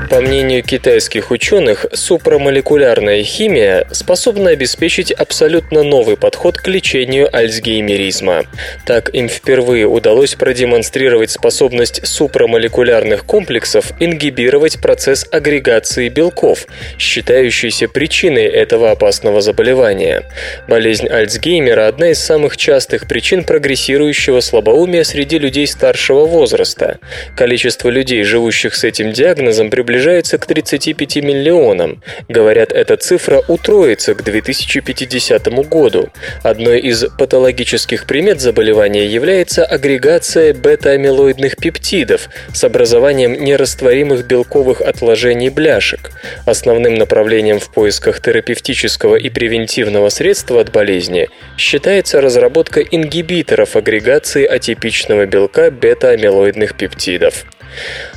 По мнению китайских ученых, супрамолекулярная химия способна обеспечить абсолютно новый подход к лечению альцгеймеризма. Так им впервые удалось продемонстрировать способность супрамолекулярных комплексов ингибировать процесс агрегации белков, считающийся причиной этого опасного заболевания. Болезнь Альцгеймера – одна из самых частых причин прогрессирующего слабоумия среди людей старшего возраста. Количество людей, живущих с этим диагнозом, приближается приближается к 35 миллионам. Говорят, эта цифра утроится к 2050 году. Одной из патологических примет заболевания является агрегация бета-амилоидных пептидов с образованием нерастворимых белковых отложений бляшек. Основным направлением в поисках терапевтического и превентивного средства от болезни считается разработка ингибиторов агрегации атипичного белка бета-амилоидных пептидов.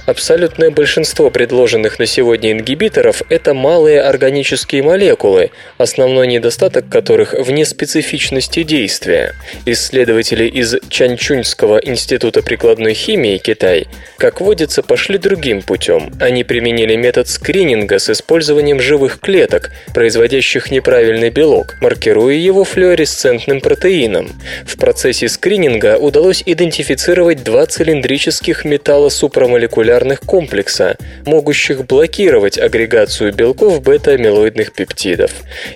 Абсолютное большинство предложенных на сегодня ингибиторов – это малые органические молекулы, основной недостаток которых в неспецифичности действия. Исследователи из Чанчуньского института прикладной химии Китай, как водится, пошли другим путем. Они применили метод скрининга с использованием живых клеток, производящих неправильный белок, маркируя его флуоресцентным протеином. В процессе скрининга удалось идентифицировать два цилиндрических металлосупрамолекулярных комплекса, могущих блокировать агрегацию белков бета-амилоидных пептидов.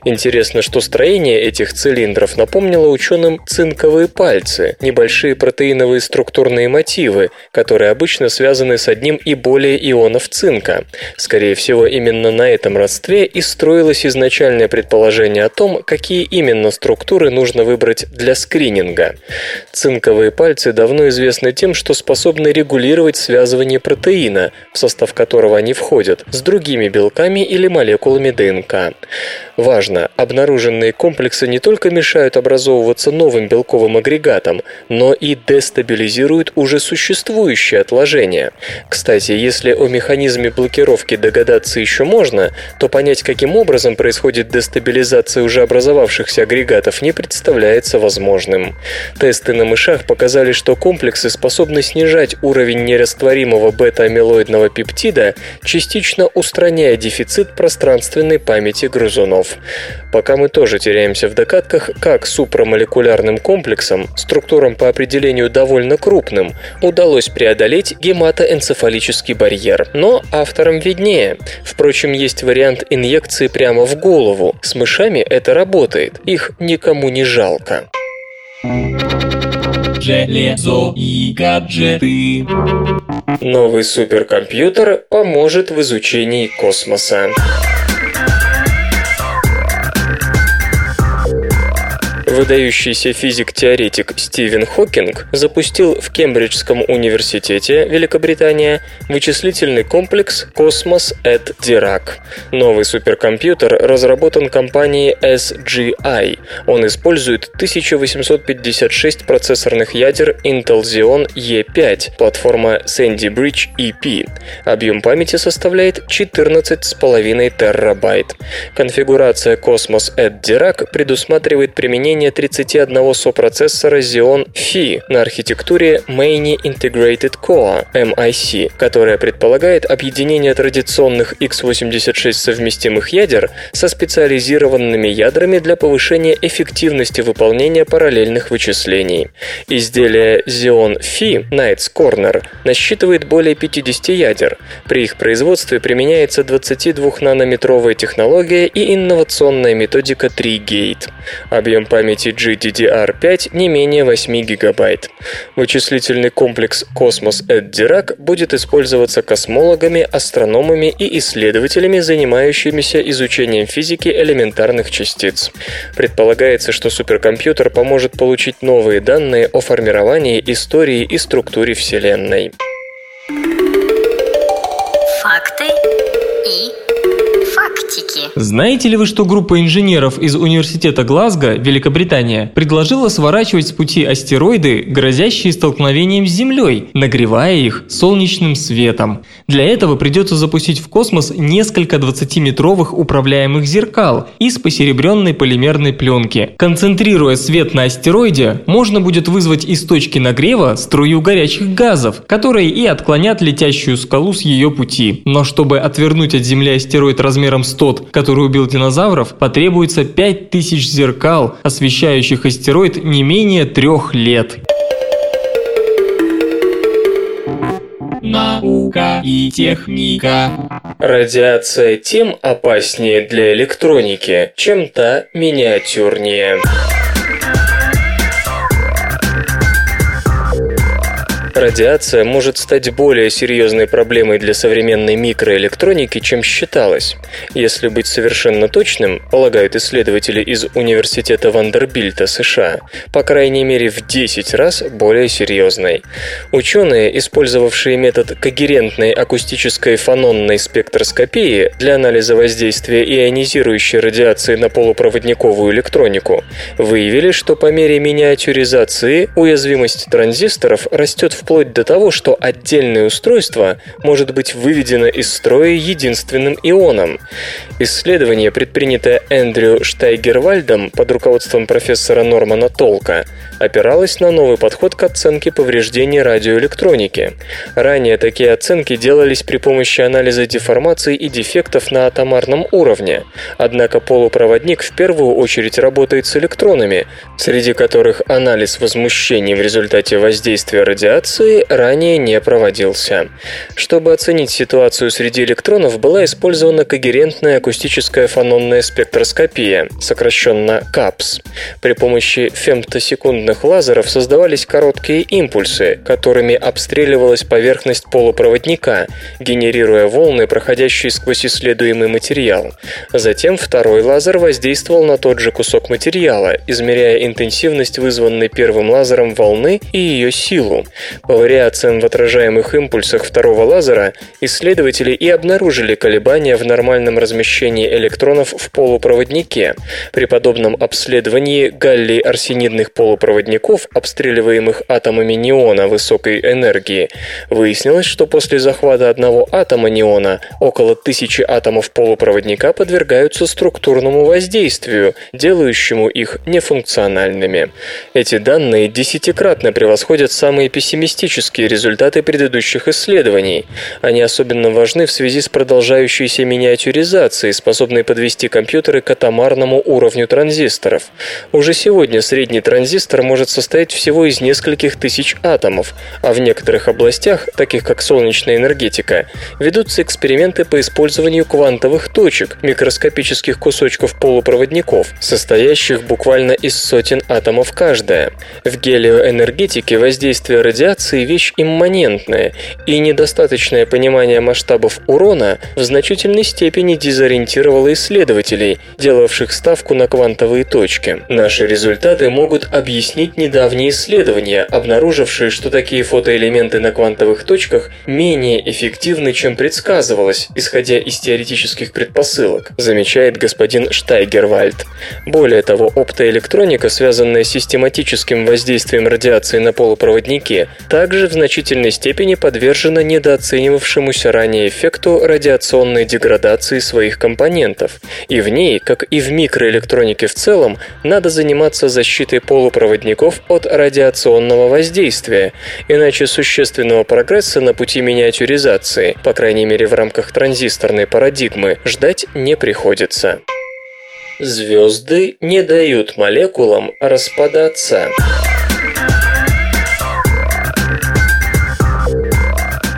Интересно, что строение этих цилиндров напомнило ученым цинковые пальцы, небольшие протеиновые структурные мотивы, которые обычно связаны с одним и более ионов цинка. Скорее всего, именно на этом родстве и строилось изначальное предположение о том, какие именно структуры нужно выбрать для скрининга. Цинковые пальцы давно известны тем, что способны регулировать связывание протеина, в состав которого они входят, с другими белками или молекулами ДНК. Важно, обнаруженные комплексы не только мешают образовываться новым белковым агрегатам, но и дестабилизируют уже существующие отложения. Кстати, если о механизме блокировки догадаться еще можно, то понять, каким образом происходит дестабилизация уже образовавшихся агрегатов, не представляется возможным. Тесты на мышах показали, что комплексы способны снижать уровень нерастворимого бета-амилоидного пептида, частично устраняя дефицит пространственной памяти грызунов. Пока мы тоже теряемся в догадках, как супрамолекулярным комплексам, структурам по определению довольно крупным, удалось преодолеть гематоэнцефалический барьер. Но авторам виднее. Впрочем, есть вариант инъекции прямо в голову. С мышами это работает. Их никому не жалко. Железо и гаджеты. Новый суперкомпьютер поможет в изучении космоса. Выдающийся физик-теоретик Стивен Хокинг запустил в Кембриджском университете, Великобритания, вычислительный комплекс Cosmos at Dirac. Новый суперкомпьютер разработан компанией SGI. Он использует 1856 процессорных ядер Intel Xeon E5, платформа Sandy Bridge EP. Объем памяти составляет 14,5 терабайт. Конфигурация Cosmos at Dirac предусматривает применение применение 31 сопроцессора Xeon Phi на архитектуре Many Integrated Core MIC, которая предполагает объединение традиционных x86 совместимых ядер со специализированными ядрами для повышения эффективности выполнения параллельных вычислений. Изделие Xeon Phi Knights Corner насчитывает более 50 ядер. При их производстве применяется 22-нанометровая технология и инновационная методика 3-Gate. Объем памяти памяти GDDR5 не менее 8 гигабайт. Вычислительный комплекс at Dirac будет использоваться космологами, астрономами и исследователями, занимающимися изучением физики элементарных частиц. Предполагается, что суперкомпьютер поможет получить новые данные о формировании, истории и структуре Вселенной. Знаете ли вы, что группа инженеров из Университета Глазго, Великобритания, предложила сворачивать с пути астероиды, грозящие столкновением с Землей, нагревая их солнечным светом? Для этого придется запустить в космос несколько 20-метровых управляемых зеркал из посеребренной полимерной пленки. Концентрируя свет на астероиде, можно будет вызвать из точки нагрева струю горячих газов, которые и отклонят летящую скалу с ее пути. Но чтобы отвернуть от Земли астероид размером с который убил динозавров, потребуется 5000 зеркал, освещающих астероид не менее трех лет. Наука и техника. Радиация тем опаснее для электроники, чем та миниатюрнее. Радиация может стать более серьезной проблемой для современной микроэлектроники, чем считалось. Если быть совершенно точным, полагают исследователи из Университета Вандербильта США, по крайней мере в 10 раз более серьезной. Ученые, использовавшие метод когерентной акустической фононной спектроскопии для анализа воздействия ионизирующей радиации на полупроводниковую электронику, выявили, что по мере миниатюризации уязвимость транзисторов растет в вплоть до того, что отдельное устройство может быть выведено из строя единственным ионом. Исследование, предпринятое Эндрю Штайгервальдом под руководством профессора Нормана Толка, опиралось на новый подход к оценке повреждений радиоэлектроники. Ранее такие оценки делались при помощи анализа деформаций и дефектов на атомарном уровне. Однако полупроводник в первую очередь работает с электронами, среди которых анализ возмущений в результате воздействия радиации ранее не проводился. Чтобы оценить ситуацию среди электронов, была использована когерентная акустическая фононная спектроскопия, сокращенно КАПС. При помощи фемтосекундных лазеров создавались короткие импульсы, которыми обстреливалась поверхность полупроводника, генерируя волны, проходящие сквозь исследуемый материал. Затем второй лазер воздействовал на тот же кусок материала, измеряя интенсивность вызванной первым лазером волны и ее силу. По вариациям в отражаемых импульсах второго лазера исследователи и обнаружили колебания в нормальном размещении электронов в полупроводнике. При подобном обследовании галлий-арсенидных полупроводников, обстреливаемых атомами неона высокой энергии, выяснилось, что после захвата одного атома неона около тысячи атомов полупроводника подвергаются структурному воздействию, делающему их нефункциональными. Эти данные десятикратно превосходят самые пессимистические результаты предыдущих исследований. Они особенно важны в связи с продолжающейся миниатюризацией, способной подвести компьютеры к атомарному уровню транзисторов. Уже сегодня средний транзистор может состоять всего из нескольких тысяч атомов, а в некоторых областях, таких как солнечная энергетика, ведутся эксперименты по использованию квантовых точек, микроскопических кусочков полупроводников, состоящих буквально из сотен атомов каждая. В гелиоэнергетике воздействие радиации – вещь имманентная, и недостаточное понимание масштабов урона в значительной степени дезориентировало исследователей, делавших ставку на квантовые точки. Наши результаты могут объяснить недавние исследования, обнаружившие, что такие фотоэлементы на квантовых точках менее эффективны, чем предсказывалось, исходя из теоретических предпосылок, замечает господин Штайгервальд. Более того, оптоэлектроника, связанная с систематическим воздействием радиации на полупроводнике, также в значительной степени подвержена недооценивавшемуся ранее эффекту радиационной деградации своих компонентов. И в ней, как и в микроэлектронике в целом, надо заниматься защитой полупроводников от радиационного воздействия, иначе существенного прогресса на пути миниатюризации, по крайней мере в рамках транзисторной парадигмы, ждать не приходится. Звезды не дают молекулам распадаться.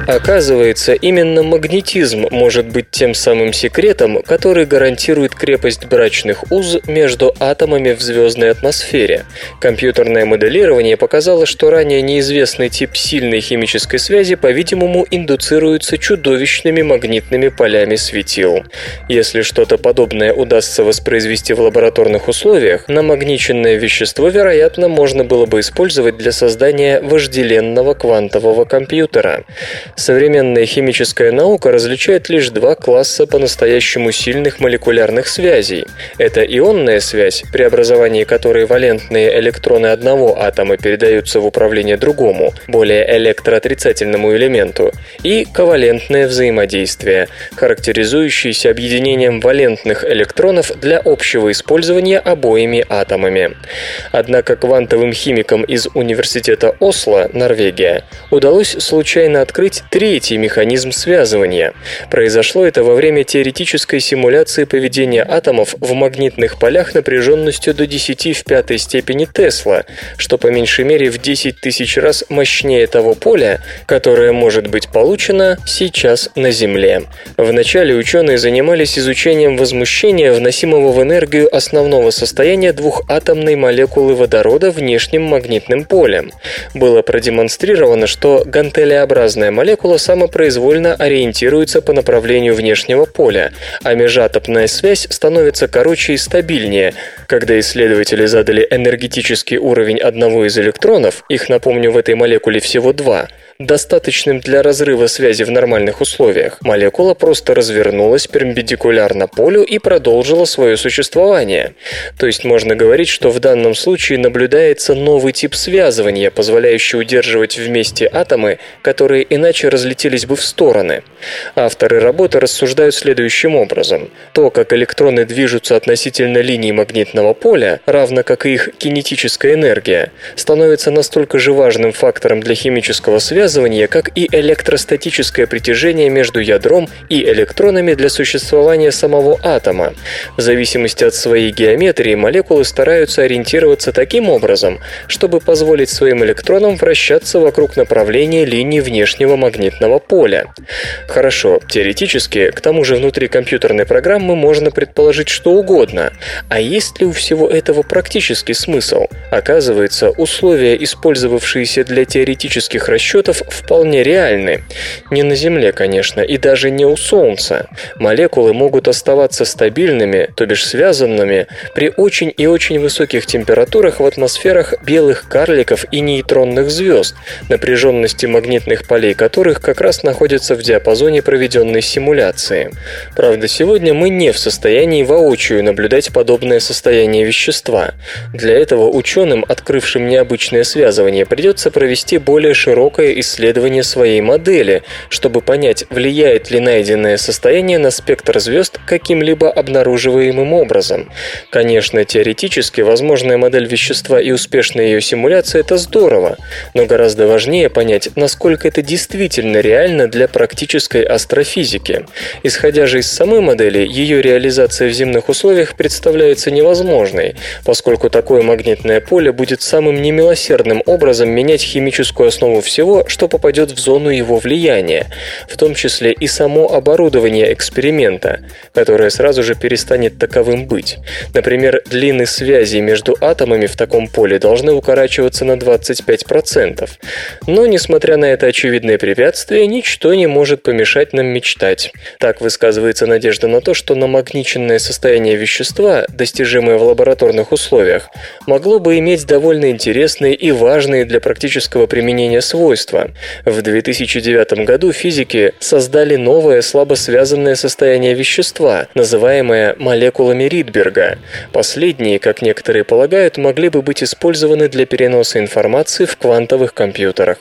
Оказывается, именно магнетизм может быть тем самым секретом, который гарантирует крепость брачных уз между атомами в звездной атмосфере. Компьютерное моделирование показало, что ранее неизвестный тип сильной химической связи, по-видимому, индуцируется чудовищными магнитными полями светил. Если что-то подобное удастся воспроизвести в лабораторных условиях, намагниченное вещество, вероятно, можно было бы использовать для создания вожделенного квантового компьютера. Современная химическая наука различает лишь два класса по-настоящему сильных молекулярных связей. Это ионная связь, при образовании которой валентные электроны одного атома передаются в управление другому, более электроотрицательному элементу, и ковалентное взаимодействие, характеризующееся объединением валентных электронов для общего использования обоими атомами. Однако квантовым химикам из Университета Осло, Норвегия, удалось случайно открыть третий механизм связывания. Произошло это во время теоретической симуляции поведения атомов в магнитных полях напряженностью до 10 в пятой степени Тесла, что по меньшей мере в 10 тысяч раз мощнее того поля, которое может быть получено сейчас на Земле. Вначале ученые занимались изучением возмущения, вносимого в энергию основного состояния двухатомной молекулы водорода внешним магнитным полем. Было продемонстрировано, что гантелеобразная молекула молекула самопроизвольно ориентируется по направлению внешнего поля, а межатомная связь становится короче и стабильнее. Когда исследователи задали энергетический уровень одного из электронов, их, напомню, в этой молекуле всего два, достаточным для разрыва связи в нормальных условиях, молекула просто развернулась перпендикулярно полю и продолжила свое существование. То есть можно говорить, что в данном случае наблюдается новый тип связывания, позволяющий удерживать вместе атомы, которые иначе разлетелись бы в стороны. Авторы работы рассуждают следующим образом. То, как электроны движутся относительно линии магнитного поля, равно как и их кинетическая энергия, становится настолько же важным фактором для химического связывания, как и электростатическое притяжение между ядром и электронами для существования самого атома. В зависимости от своей геометрии молекулы стараются ориентироваться таким образом, чтобы позволить своим электронам вращаться вокруг направления линии внешнего магнитного поля. Хорошо, теоретически, к тому же внутри компьютерной программы можно предположить что угодно. А есть ли у всего этого практический смысл? Оказывается, условия, использовавшиеся для теоретических расчетов, вполне реальны. Не на Земле, конечно, и даже не у Солнца. Молекулы могут оставаться стабильными, то бишь связанными, при очень и очень высоких температурах в атмосферах белых карликов и нейтронных звезд, напряженности магнитных полей которых как раз находятся в диапазоне проведенной симуляции. Правда, сегодня мы не в состоянии воочию наблюдать подобное состояние вещества. Для этого ученым, открывшим необычное связывание, придется провести более широкое исследование своей модели, чтобы понять, влияет ли найденное состояние на спектр звезд каким-либо обнаруживаемым образом. Конечно, теоретически возможная модель вещества и успешная ее симуляция – это здорово, но гораздо важнее понять, насколько это действительно реально для практической астрофизики. Исходя же из самой модели, ее реализация в земных условиях представляется невозможной, поскольку такое магнитное поле будет самым немилосердным образом менять химическую основу всего, что попадет в зону его влияния, в том числе и само оборудование эксперимента, которое сразу же перестанет таковым быть. Например, длины связей между атомами в таком поле должны укорачиваться на 25%. Но, несмотря на это очевидное препятствие, ничто не может помешать нам мечтать. Так высказывается надежда на то, что намагниченное состояние вещества, достижимое в лабораторных условиях, могло бы иметь довольно интересные и важные для практического применения свойства. В 2009 году физики создали новое слабо связанное состояние вещества, называемое молекулами Ридберга. Последние, как некоторые полагают, могли бы быть использованы для переноса информации в квантовых компьютерах.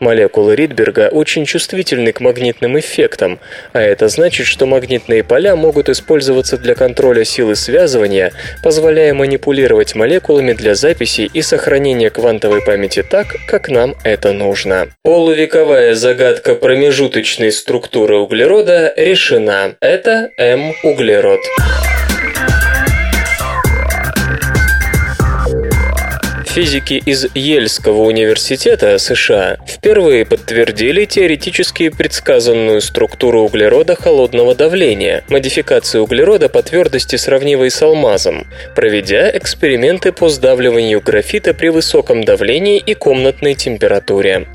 Молекулы Ридберга очень чувствительны к магнитным эффектам, а это значит, что магнитные поля могут использоваться для контроля силы связывания, позволяя манипулировать молекулами для записи и сохранения квантовой памяти так, как нам это нужно. Полувековая загадка промежуточной структуры углерода решена. Это М-углерод. Физики из Ельского университета США впервые подтвердили теоретически предсказанную структуру углерода холодного давления, модификацию углерода по твердости сравнимой с алмазом, проведя эксперименты по сдавливанию графита при высоком давлении и комнатной температуре.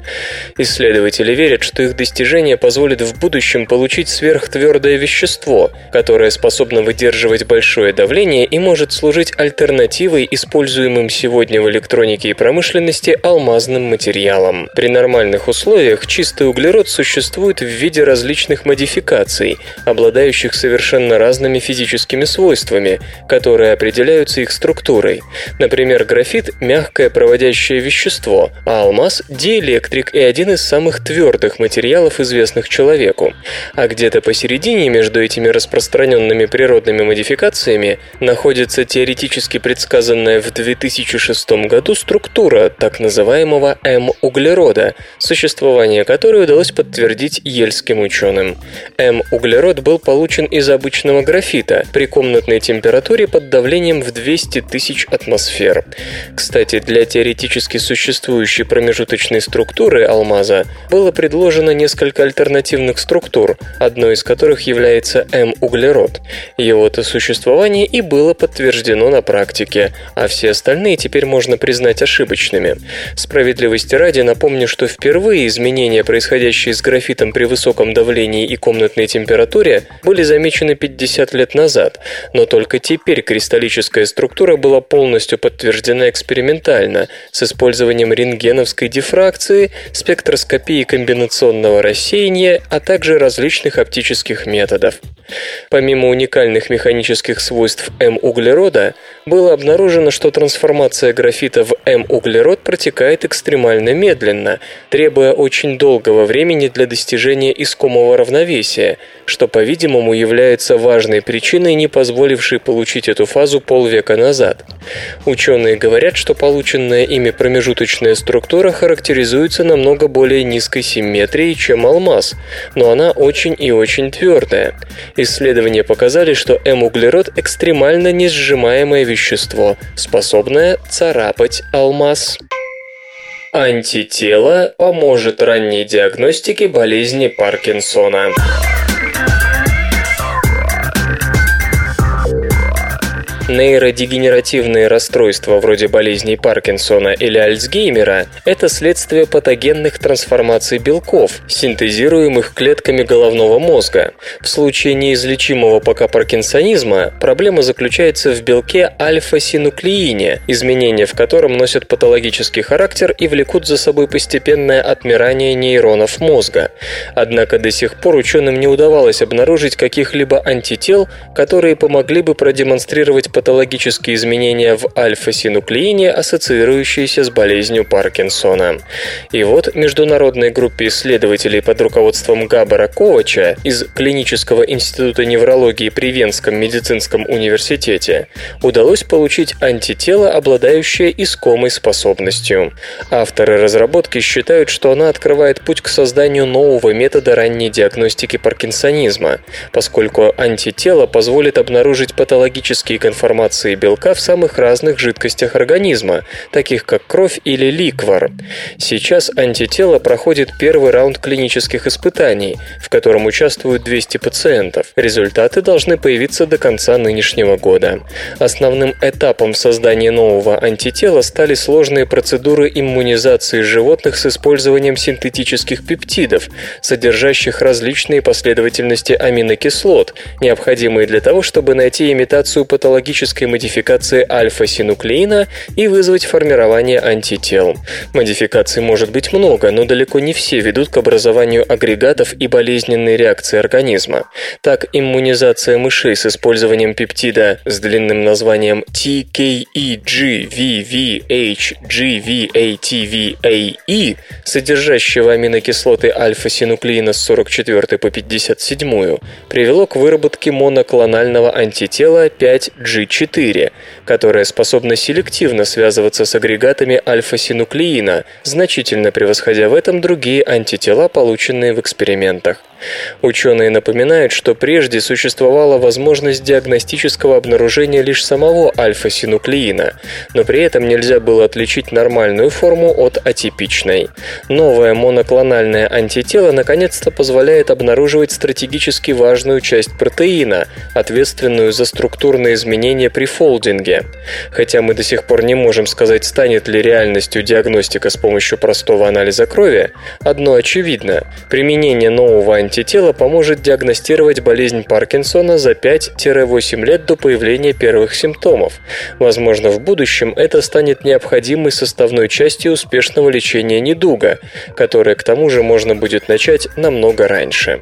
Исследователи верят, что их достижение позволит в будущем получить сверхтвердое вещество, которое способно выдерживать большое давление и может служить альтернативой используемым сегодня в электронном электронике и промышленности алмазным материалом. При нормальных условиях чистый углерод существует в виде различных модификаций, обладающих совершенно разными физическими свойствами, которые определяются их структурой. Например, графит – мягкое проводящее вещество, а алмаз – диэлектрик и один из самых твердых материалов, известных человеку. А где-то посередине между этими распространенными природными модификациями находится теоретически предсказанная в 2006 году году структура так называемого М-углерода, существование которой удалось подтвердить ельским ученым. М-углерод был получен из обычного графита при комнатной температуре под давлением в 200 тысяч атмосфер. Кстати, для теоретически существующей промежуточной структуры алмаза было предложено несколько альтернативных структур, одной из которых является М-углерод. Его-то существование и было подтверждено на практике, а все остальные теперь можно признать ошибочными. Справедливости ради напомню, что впервые изменения, происходящие с графитом при высоком давлении и комнатной температуре, были замечены 50 лет назад, но только теперь кристаллическая структура была полностью подтверждена экспериментально с использованием рентгеновской дифракции, спектроскопии комбинационного рассеяния, а также различных оптических методов. Помимо уникальных механических свойств М-углерода, было обнаружено, что трансформация графита в М-углерод протекает экстремально медленно, требуя очень долгого времени для достижения искомого равновесия, что, по-видимому, является важной причиной, не позволившей получить эту фазу полвека назад. Ученые говорят, что полученная ими промежуточная структура характеризуется намного более низкой симметрией, чем алмаз, но она очень и очень твердая. Исследования показали, что М-углерод экстремально несжимаемое вещество, способное царапать алмаз. Антитело поможет ранней диагностике болезни Паркинсона. Нейродегенеративные расстройства вроде болезней Паркинсона или Альцгеймера – это следствие патогенных трансформаций белков, синтезируемых клетками головного мозга. В случае неизлечимого пока паркинсонизма проблема заключается в белке альфа-синуклеине, изменения в котором носят патологический характер и влекут за собой постепенное отмирание нейронов мозга. Однако до сих пор ученым не удавалось обнаружить каких-либо антител, которые помогли бы продемонстрировать патологические изменения в альфа-синуклеине, ассоциирующиеся с болезнью Паркинсона. И вот международной группе исследователей под руководством Габара Ковача из Клинического института неврологии при Венском медицинском университете удалось получить антитело, обладающее искомой способностью. Авторы разработки считают, что она открывает путь к созданию нового метода ранней диагностики паркинсонизма, поскольку антитело позволит обнаружить патологические конформации трансформации белка в самых разных жидкостях организма, таких как кровь или ликвор. Сейчас антитело проходит первый раунд клинических испытаний, в котором участвуют 200 пациентов. Результаты должны появиться до конца нынешнего года. Основным этапом создания нового антитела стали сложные процедуры иммунизации животных с использованием синтетических пептидов, содержащих различные последовательности аминокислот, необходимые для того, чтобы найти имитацию патологических генетической модификации альфа-синуклеина и вызвать формирование антител. Модификаций может быть много, но далеко не все ведут к образованию агрегатов и болезненной реакции организма. Так, иммунизация мышей с использованием пептида с длинным названием TKEGVVHGVATVAE, содержащего аминокислоты альфа-синуклеина с 44 по 57, привело к выработке моноклонального антитела 5G G4, которая способна селективно связываться с агрегатами альфа-синуклеина, значительно превосходя в этом другие антитела, полученные в экспериментах. Ученые напоминают, что прежде существовала возможность диагностического обнаружения лишь самого альфа-синуклеина, но при этом нельзя было отличить нормальную форму от атипичной. Новое моноклональное антитело наконец-то позволяет обнаруживать стратегически важную часть протеина, ответственную за структурные изменения при фолдинге. Хотя мы до сих пор не можем сказать, станет ли реальностью диагностика с помощью простого анализа крови, одно очевидно – применение нового антитела поможет диагностировать болезнь Паркинсона за 5-8 лет до появления первых симптомов. Возможно, в будущем это станет необходимой составной частью успешного лечения недуга, которое к тому же можно будет начать намного раньше.